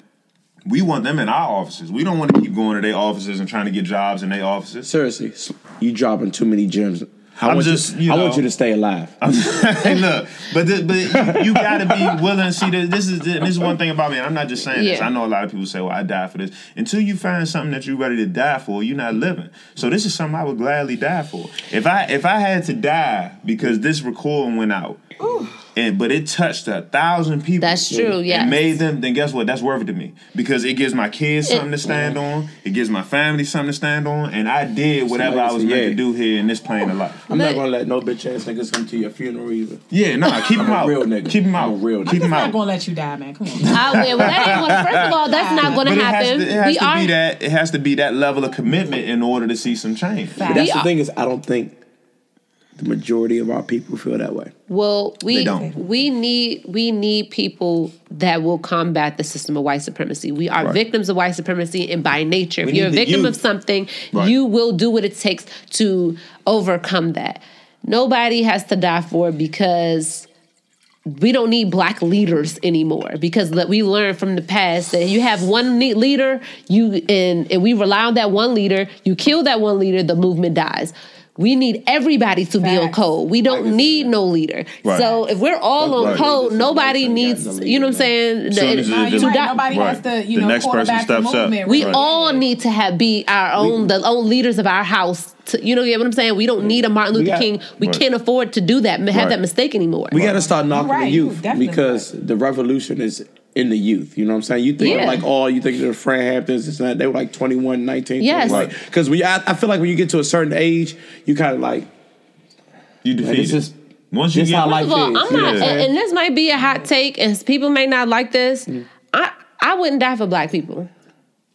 We want them in our offices. We don't want to keep going to their offices and trying to get jobs in their offices. Seriously, you dropping too many gems. I I'm want just, you, you I want you to stay alive. hey, look, but the, but you, you got to be willing. See, this this is this is one thing about me. I'm not just saying this. I know a lot of people say, "Well, I die for this." Until you find something that you're ready to die for, you're not living. So this is something I would gladly die for. If I if I had to die because this recording went out, and but it touched a thousand people. That's true, yes. And made them. Then guess what? That's worth it to me because it gives my kids something to stand on. It gives my family something to stand on, and I did whatever I was meant Yeah. to do here in this plane of life. I'm not gonna let no bitch ass niggas come to your funeral either. Yeah, nah, keep them out. real nigga. Keep them out. I'm a real nigga. Keep I'm not gonna let you die, man. Come on. I will. Well, that ain't gonna, first of all, that's not going But to it has happen. to, it has we to are. be that it has to be that level of commitment in order to see some change. But We that's the thing is, I don't think the majority of our people feel that way. Well, we don't. we need we need people that will combat the system of white supremacy. We are Right. victims of white supremacy, and by nature, if you're a need the victim of something, Right. you will do what it takes to overcome that. Nobody has to die for it because we don't need black leaders anymore because we learned from the past that you have one leader you and, and we rely on that one leader you kill that one leader the movement dies We need everybody to be on Facts. code. We don't need no leader. Right. So if we're all on Right. code, Leaders nobody needs. guys, You know what I'm saying? Soon The- No, to right. Nobody has to, you The know, next person quarterback steps up. movement. we Right. all need to have be our own the own leaders of our house. To, you know, get what I'm saying? We don't need a Martin Luther got- King. We Right. can't afford to do that. Have Right. that mistake anymore. We got to start knocking right, the youth because the revolution is in the youth. You know what I'm saying? You think Yeah. of like all you think of the Fred Hamptons, this and that. They were like 21, 19. Yes. Because we, I, I feel like when you get to a certain age, you kind of like, You man, defeated. this Once you this get how life First of all. I'm you not, what and, and this might be a hot take, and people may not like this. Mm. I I wouldn't die for black people.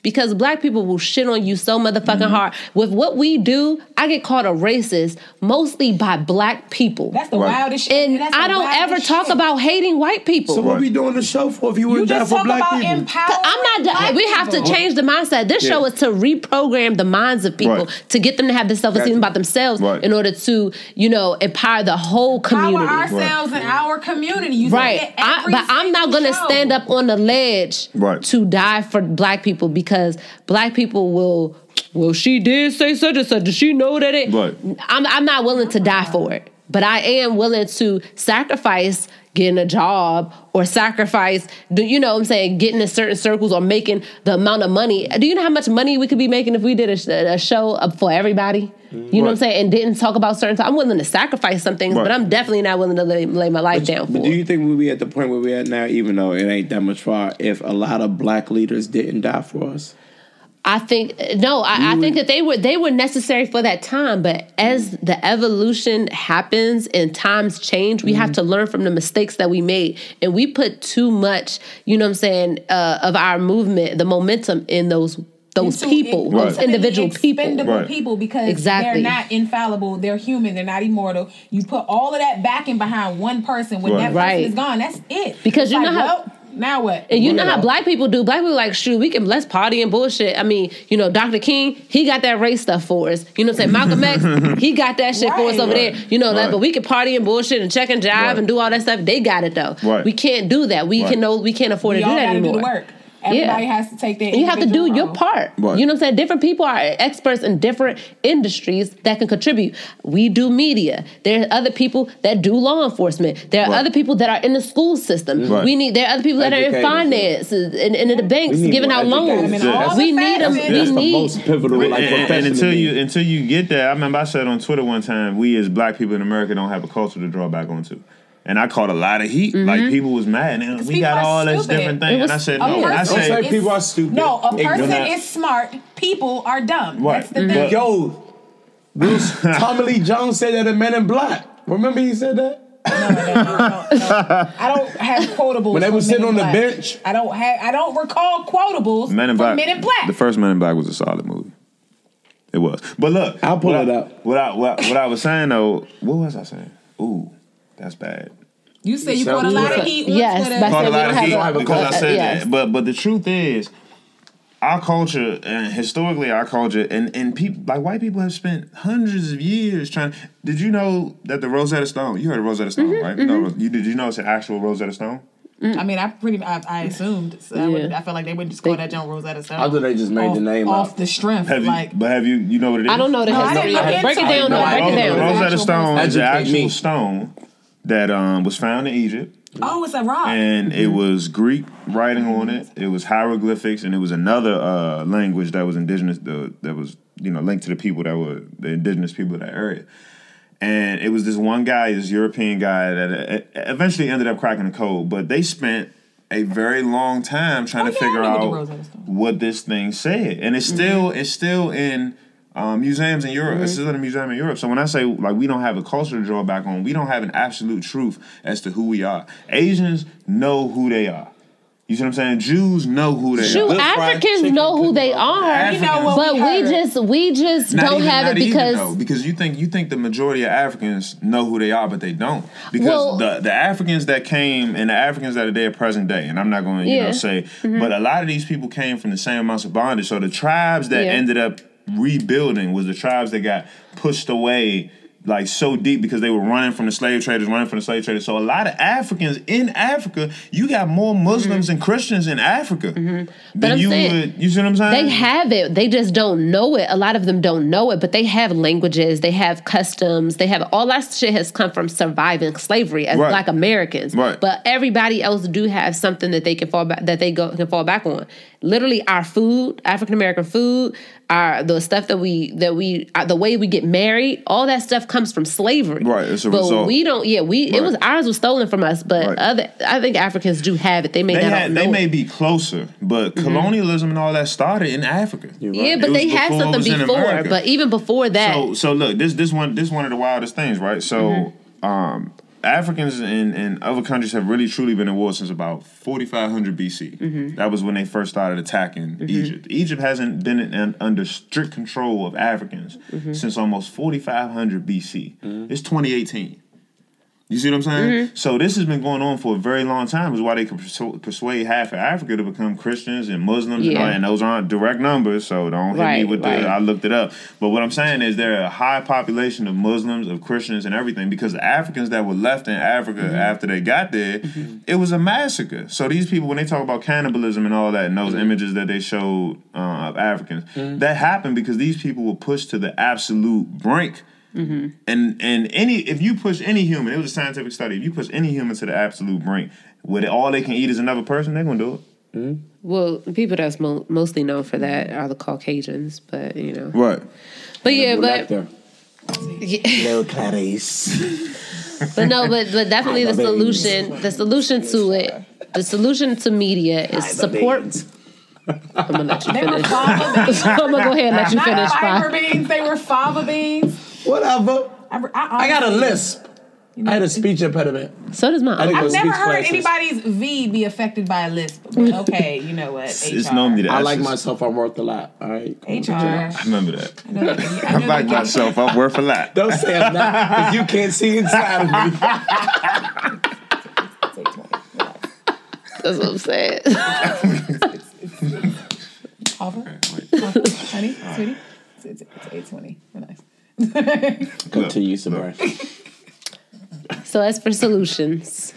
Because black people will shit on you so motherfucking Mm-hmm. hard. With what we do, I get called a racist mostly by black people. That's the Right. wildest shit. and that's I don't ever wildest talk about hating white people. So what we doing the show for if you You wouldn't die just for talk black about people? I'm not. black we have to change the mindset. This Yeah. show is to reprogram the minds of people Right. to get them to have the self esteem Gotcha. about themselves Right. in order to, you know, empower the whole community. Power ourselves and our community. You Right, it I, but I'm not gonna show. stand up on the ledge Right. to die for black people because black people will. Well, she did say such and such. Does she know that it? Right. I'm I'm not willing to die for it, but I am willing to sacrifice getting a job or sacrifice, do you know what I'm saying, getting in certain circles or making the amount of money. Do you know how much money we could be making if we did a, a show up for everybody? You know what I'm saying? And didn't talk about certain. I'm willing to sacrifice some things, Right. but I'm definitely not willing to lay, lay my life down for. But do you think we'll be at the point where we're at now, even though it ain't that much far, if a lot of black leaders didn't die for us? I think no, I, I think that they were they were necessary for that time. But as the evolution happens and times change, we have to learn from the mistakes that we made, and we put too much, you know, what I'm saying, uh, of our movement, the momentum in those those Into people, in- those Right. individual people. expendable Right. people because Exactly. they're not infallible. They're human. They're not immortal. You put all of that backing behind one person. When Right. that person Right. is gone, that's it. Because It's you like, know how- well, now what? And you know how black people do. Black people like, shoot, we can let's party and bullshit. I mean, you know, Dr. King, he got that race stuff for us. You know what I'm saying? Malcolm X, he got that shit for us Right. over there. You know that, Right. but we can party and bullshit and check and jive Right. and do all that stuff. They got it though. Right. We can't do that. We Right. can no, we can't afford we to do all that got to do anymore. the work. Everybody has to take their. And you have to do individual your part. Right. You know what I'm saying? Different people are experts in different industries that can contribute. We do media. There are other people that do law enforcement. There are Right. other people that are in the school system. Right. We need there are other people that are in Educators. finance and, and in the banks giving out loans. I we need them. facets. We That's the need most pivotal like, and, and- profession and to until you until you get there, I remember I said on Twitter one time, we as black people in America don't have a culture to draw back onto. And I caught a lot of heat. Like people was mad. And we people got are all this different It thing. was- And I said, no. I person Don't said, is- people are stupid. No, a person ignorant. is smart. People are dumb. Right. That's the Mhm. thing. Yo, Bruce, Tommy Lee Jones said that in Men in Black. Remember he said that? No, no, no, no, no. I don't have quotables. When they were sitting Men in on the Black. bench. I don't have. I don't recall quotables Men in Black. Men in Black. The first Men in Black was a solid movie. It was. But look, I'll pull it I- up. What I, what, I- what I was saying though, what was I saying? Ooh, that's bad. you said you So- caught a lot of heat. on Yes, Twitter. but- Caught a lot of heat a- have a because I said that. But but the truth is, our culture and historically our culture and and people like white people have spent hundreds of years trying. Did you know that the Rosetta Stone? You heard of Rosetta Stone, Mm-hmm, right? You, know, you did you know it's an actual Rosetta Stone? I mean, I pretty. I, I assumed. So I, would, I feel like they wouldn't just call that John Rosetta Stone. I thought they just made off, the name off up. the strength. Have you? like but have you? You know what it is? I don't know the No, I history. didn't look break it into down. it. No, No, break it down. look into it. Rosetta Actual Stone is the actual stone that um, was found in Egypt. oh, it's a rock. and it was Greek writing on it. It was hieroglyphics, and it was another uh, language that was indigenous. The, that was you know linked to the people that were the indigenous people of that area. And it was this one guy, this European guy, that uh, eventually ended up cracking the code. But they spent a very long time trying Oh, to yeah, figure out what this thing said, and it's still it's still in. Um, museums in Europe. It's still in a museum in Europe. So when I say like we don't have a culture to draw back on, we don't have an absolute truth as to who we are. Asians know who they are. You see what I'm saying? Jews know who they Shoot, are. Good Africans chicken know who they cooking. are, We know what but we we just we just Not don't even- have not it even, because though, because you think you think the majority of Africans know who they are, but they don't. Because Well- the the Africans that came and the Africans that are there present day, and I'm not going to you Yeah. know say, but a lot of these people came from the same amounts of bondage. So the tribes that Yeah. ended up rebuilding was the tribes that got pushed away like so deep because they were running from the slave traders, running from the slave traders. So a lot of Africans in Africa, you got more Muslims and Christians in Africa Mm-hmm. Than I'm you saying, would. You see what I'm saying? They have it. They just don't know it. A lot of them don't know it, but they have languages, they have customs, they have all that shit has come from surviving slavery as Right. black Americans. Right. But everybody else do have something that they can fall back that they go can fall back on. Literally our food, African American food, our the stuff that we that we uh, the way we get married, all that stuff comes from slavery. Right, it's a but result. we don't yeah, we it was ours was stolen from us, but Right. other I think Africans do have it. They may They, not had, know they may it. be closer, but colonialism and all that started in Africa. Right. Yeah, but they had something before. But even before that, So so look, this this one this one of the wildest things, right? So Mm-hmm. um Africans in, in other countries have really truly been at war since about 4500 BC. Mm-hmm. That was when they first started attacking Egypt. Egypt hasn't been in, under strict control of Africans Mm-hmm. since almost 4500 BC. It's 2018. You see what I'm saying? Mm-hmm. So this has been going on for a very long time. Is why they can persu- persuade half of Africa to become Christians and Muslims, and, all, and those aren't direct numbers. So don't hit me with right. the. I looked it up. But what I'm saying is there are a high population of Muslims, of Christians, and everything because the Africans that were left in Africa Mm-hmm. after they got there, it was a massacre. So these people, when they talk about cannibalism and all that, and those Mm-hmm. images that they showed uh, of Africans, that happened because these people were pushed to the absolute brink. Mm-hmm. And and any if you push any human, it was a scientific study. If you push any human to the absolute brink, with all they can eat is another person, they're gonna do it. well, the people that's mo- mostly known for that are the Caucasians. But you know, Right. but yeah, Black but there. yeah, Little Clarice. but no, but but definitely the Hi, babies. solution, the solution to it, the solution to media is support. I'm gonna let you They were finish. fava beans. I'm gonna go ahead and let you Not finish. fiber Fine. beans. They were fava beans. Whatever. I, I, I got a honestly- lisp. I had a speech impediment. So does I mine. I've never heard classes. anybody's V be affected by a lisp. But okay, you know what? It's, HR. it's normally the I like myself. I'm worth a lot. All right. HR. I remember that. I know that- I I like that- myself. I'm worth a lot. Don't say I'm not, because you can't see inside of me. That's what I'm saying. Offer? Offer? Honey, sweetie, it's, it's, it's eight twenty. Nice. Continue, Sabrina. So as for solutions,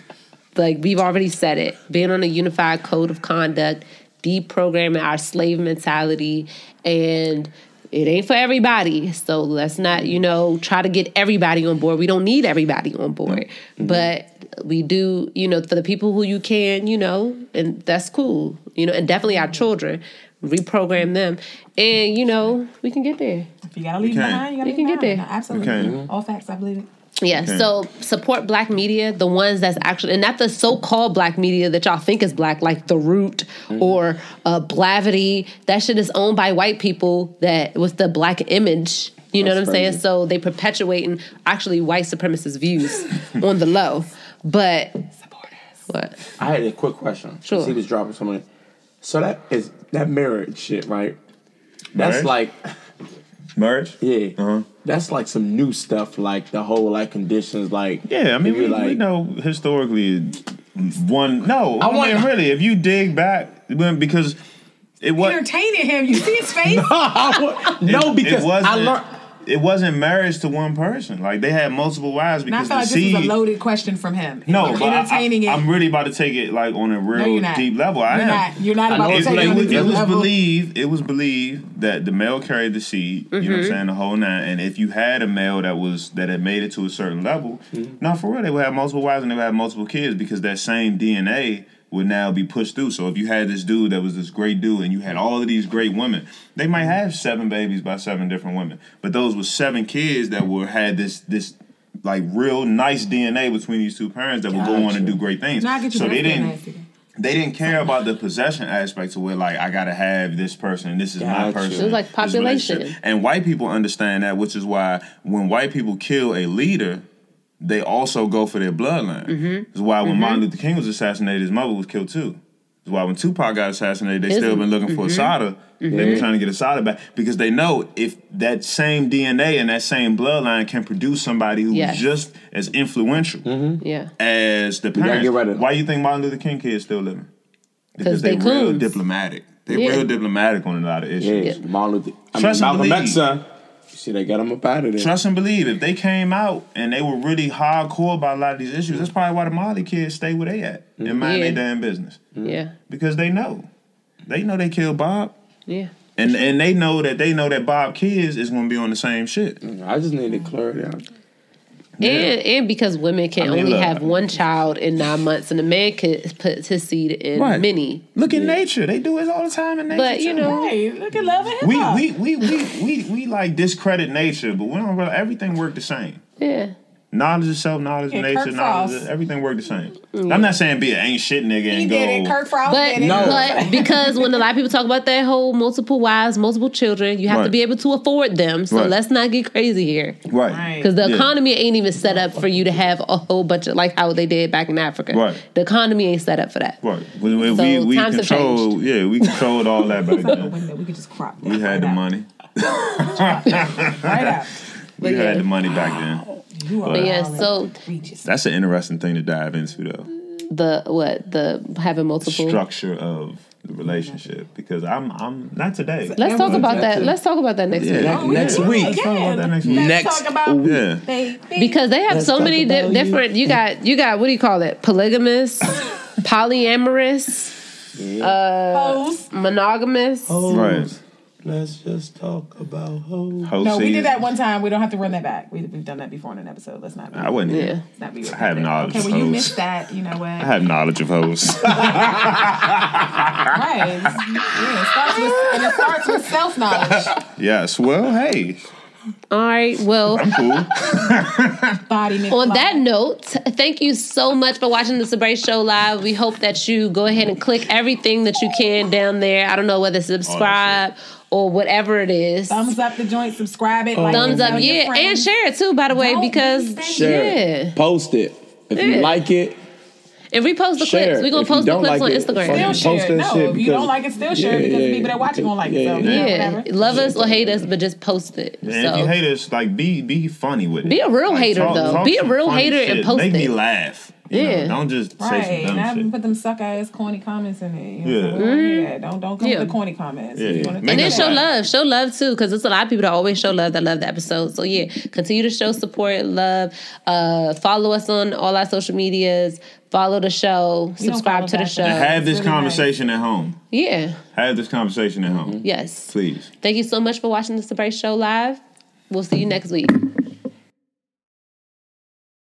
like we've already said it, being on a unified code of conduct, deprogramming our slave mentality, and it ain't for everybody. So let's not, you know, try to get everybody on board. We don't need everybody on board. Mm-hmm. But we do, you know, for the people who you can, you know, and that's cool. You know, and definitely our children, reprogram them. And, you know, we can get there. If you gotta leave can. behind, you gotta You leave can get there. No, absolutely. can. All facts, I believe it. Yeah, Okay. so support black media, the ones that's actually, and not the so called black media that y'all think is black, like The Root or uh, Blavity. That shit is owned by white people that with the black image. You know what I'm saying? So they perpetuating actually white supremacist views on the low. But what? I had a quick question. Sure. See this dropping somebody. So that is that marriage shit, right? That's Marriage? like marriage. yeah. Uh-huh. That's like some new stuff, like the whole like conditions, like Yeah, I mean, we, be we know historically one. No, I, I want- mean, really, if you dig back, because it was Entertaining him. You see his face? no, because I wasn't- learned. It wasn't marriage to one person. Like they had multiple wives And I because feel the like this seed. is a loaded question from him. no, You're but I, entertaining I, it. am really about to take it like on a real you're deep level. I You're am. not. You're not I about know to take it, it it on a was, deep it was level. believed it was believed that the male carried the seed you know what i'm mm-hmm. saying the whole nine and if you had a male that was that had made it to a certain level mm-hmm. no for real they would have multiple wives and they would have multiple kids because that same dna would now be pushed through. So if you had this dude that was this great dude and you had all of these great women they might have seven babies by seven different women. But those were seven kids that were had this this like real nice dna between these two parents that would go on and do great things. Now I get you so they didn't they didn't care about the possession aspect to where like I gotta have this person, this is my person. It was like population. And white people understand that, which is why when white people kill a leader, they also go for their bloodline. Mm-hmm. It's why when Martin Luther King was assassinated, his mother was killed too. It's why when Tupac got assassinated, they His- still been looking for mm-hmm. Assata. They've been trying to get Assata back because they know if that same DNA and that same bloodline can produce somebody who's Yes. just as influential Yeah. as the gotta parents. get rid of them. Why you think Martin Luther King kids still living? 'Cause they they real diplomatic. They Yeah. real diplomatic on a lot of issues. Yeah, Martin Luther. I mean, Trust and Malcolm believe. X son. See, they got them up out of there. Trust and believe. If they came out and they were really hardcore about a lot of these issues, that's probably why the Marley kids stay where they at and mm-hmm. mind Yeah. their damn business Yeah. because they know, they know they killed Bob, Yeah. and and they know that they know that Bob kids is gonna be on the same shit. Mm, I just need to clear it out. And and because women can I mean, only look. have one child in nine months, and a man could put his seed in Right. many. Look at nature; they do it all the time in nature. But you too. know, Hey, look at love and hip we hop. we, we we we we like discredit nature, but we don't. Really, everything work the same. yeah. Knowledge of self, knowledge of nature, Kirk knowledge Frost. of everything work the same. Mm. I'm not saying be an ain't shit nigga he and did it. go. Kirk Frost But did it. No. but because when a lot of people talk about that whole multiple wives, multiple children, you have to be able to afford them. So Right. let's not get crazy here. Right. Right. Because the Yeah. economy ain't even set up for you to have a whole bunch of like how they did back in Africa. Right. The economy ain't set up for that. Right. We, we, So we, we times have control. Yeah, we controlled all that back It's out the then. We could just crop. We had the money. Right out. We yeah. had the money back then. You are But yeah, so- That's an interesting thing to dive into, though. The what? The having multiple. Structure of the relationship, because I'm I'm not today. Let's talk about that. Exactly. Let's talk about that next Yeah. week. next oh, yeah. week. Let's talk about that next week. Next week. Yeah. baby. because they have Let's so many di- about you. different. You got you got what do you call it? Polygamous, polyamorous, uh, Hoes. monogamous. Hoes. Right. Let's just talk about hoes. Whole No, we did that one time. We don't have to run that back. We, we've done that before in an episode. Let's not. Be, I wouldn't. Yeah. Yeah. Let's not be. I have knowledge Okay, of well, you hoes. missed that. You know what? I have knowledge of hoes. Right. Yeah, it starts with, and it starts with self knowledge. yes. Well, hey, All right. Well, I'm cool. Body on that note, thank you so much for watching the Sabre Show live. We hope that you go ahead and click everything that you can down there. I don't know whether subscribe or whatever it is. thumbs up the joint, subscribe it, oh. like Thumbs it, up, tell your yeah, and share it too. By the way, Don't because be. Share yeah, it. Post it. If Yeah. you like it, If we post the share clips. We're gonna If post the clips like on it, Instagram. fucking Still post share it. that No, shit if you don't like it, still share it Yeah, because the people that watch it gonna like it. yeah, So yeah. yeah, Yeah, whatever. love us or hate us, but just post it. And so if you hate us, like be be funny with it. Be a real Like, hater, though. Be a real funny hater and shit. post Make me laugh. You Yeah. Know? Don't just say Right, some and I dumb haven't shit. put them suck ass corny comments in it. You know, Yeah. so we don't. Don't don't come Yeah. with the corny comments. Yeah. If you wanna Make do And then show love, show love too, because there's a lot of people that always show love that love the episode. So yeah, continue to show support, love. Uh, follow us on all our social medias. Follow the show. We Subscribe to the show. but- Have this Really nice. conversation at home. Yeah. Have this conversation at home. Yes. Please. Thank you so much for watching the Sabre Show live. We'll see you next week.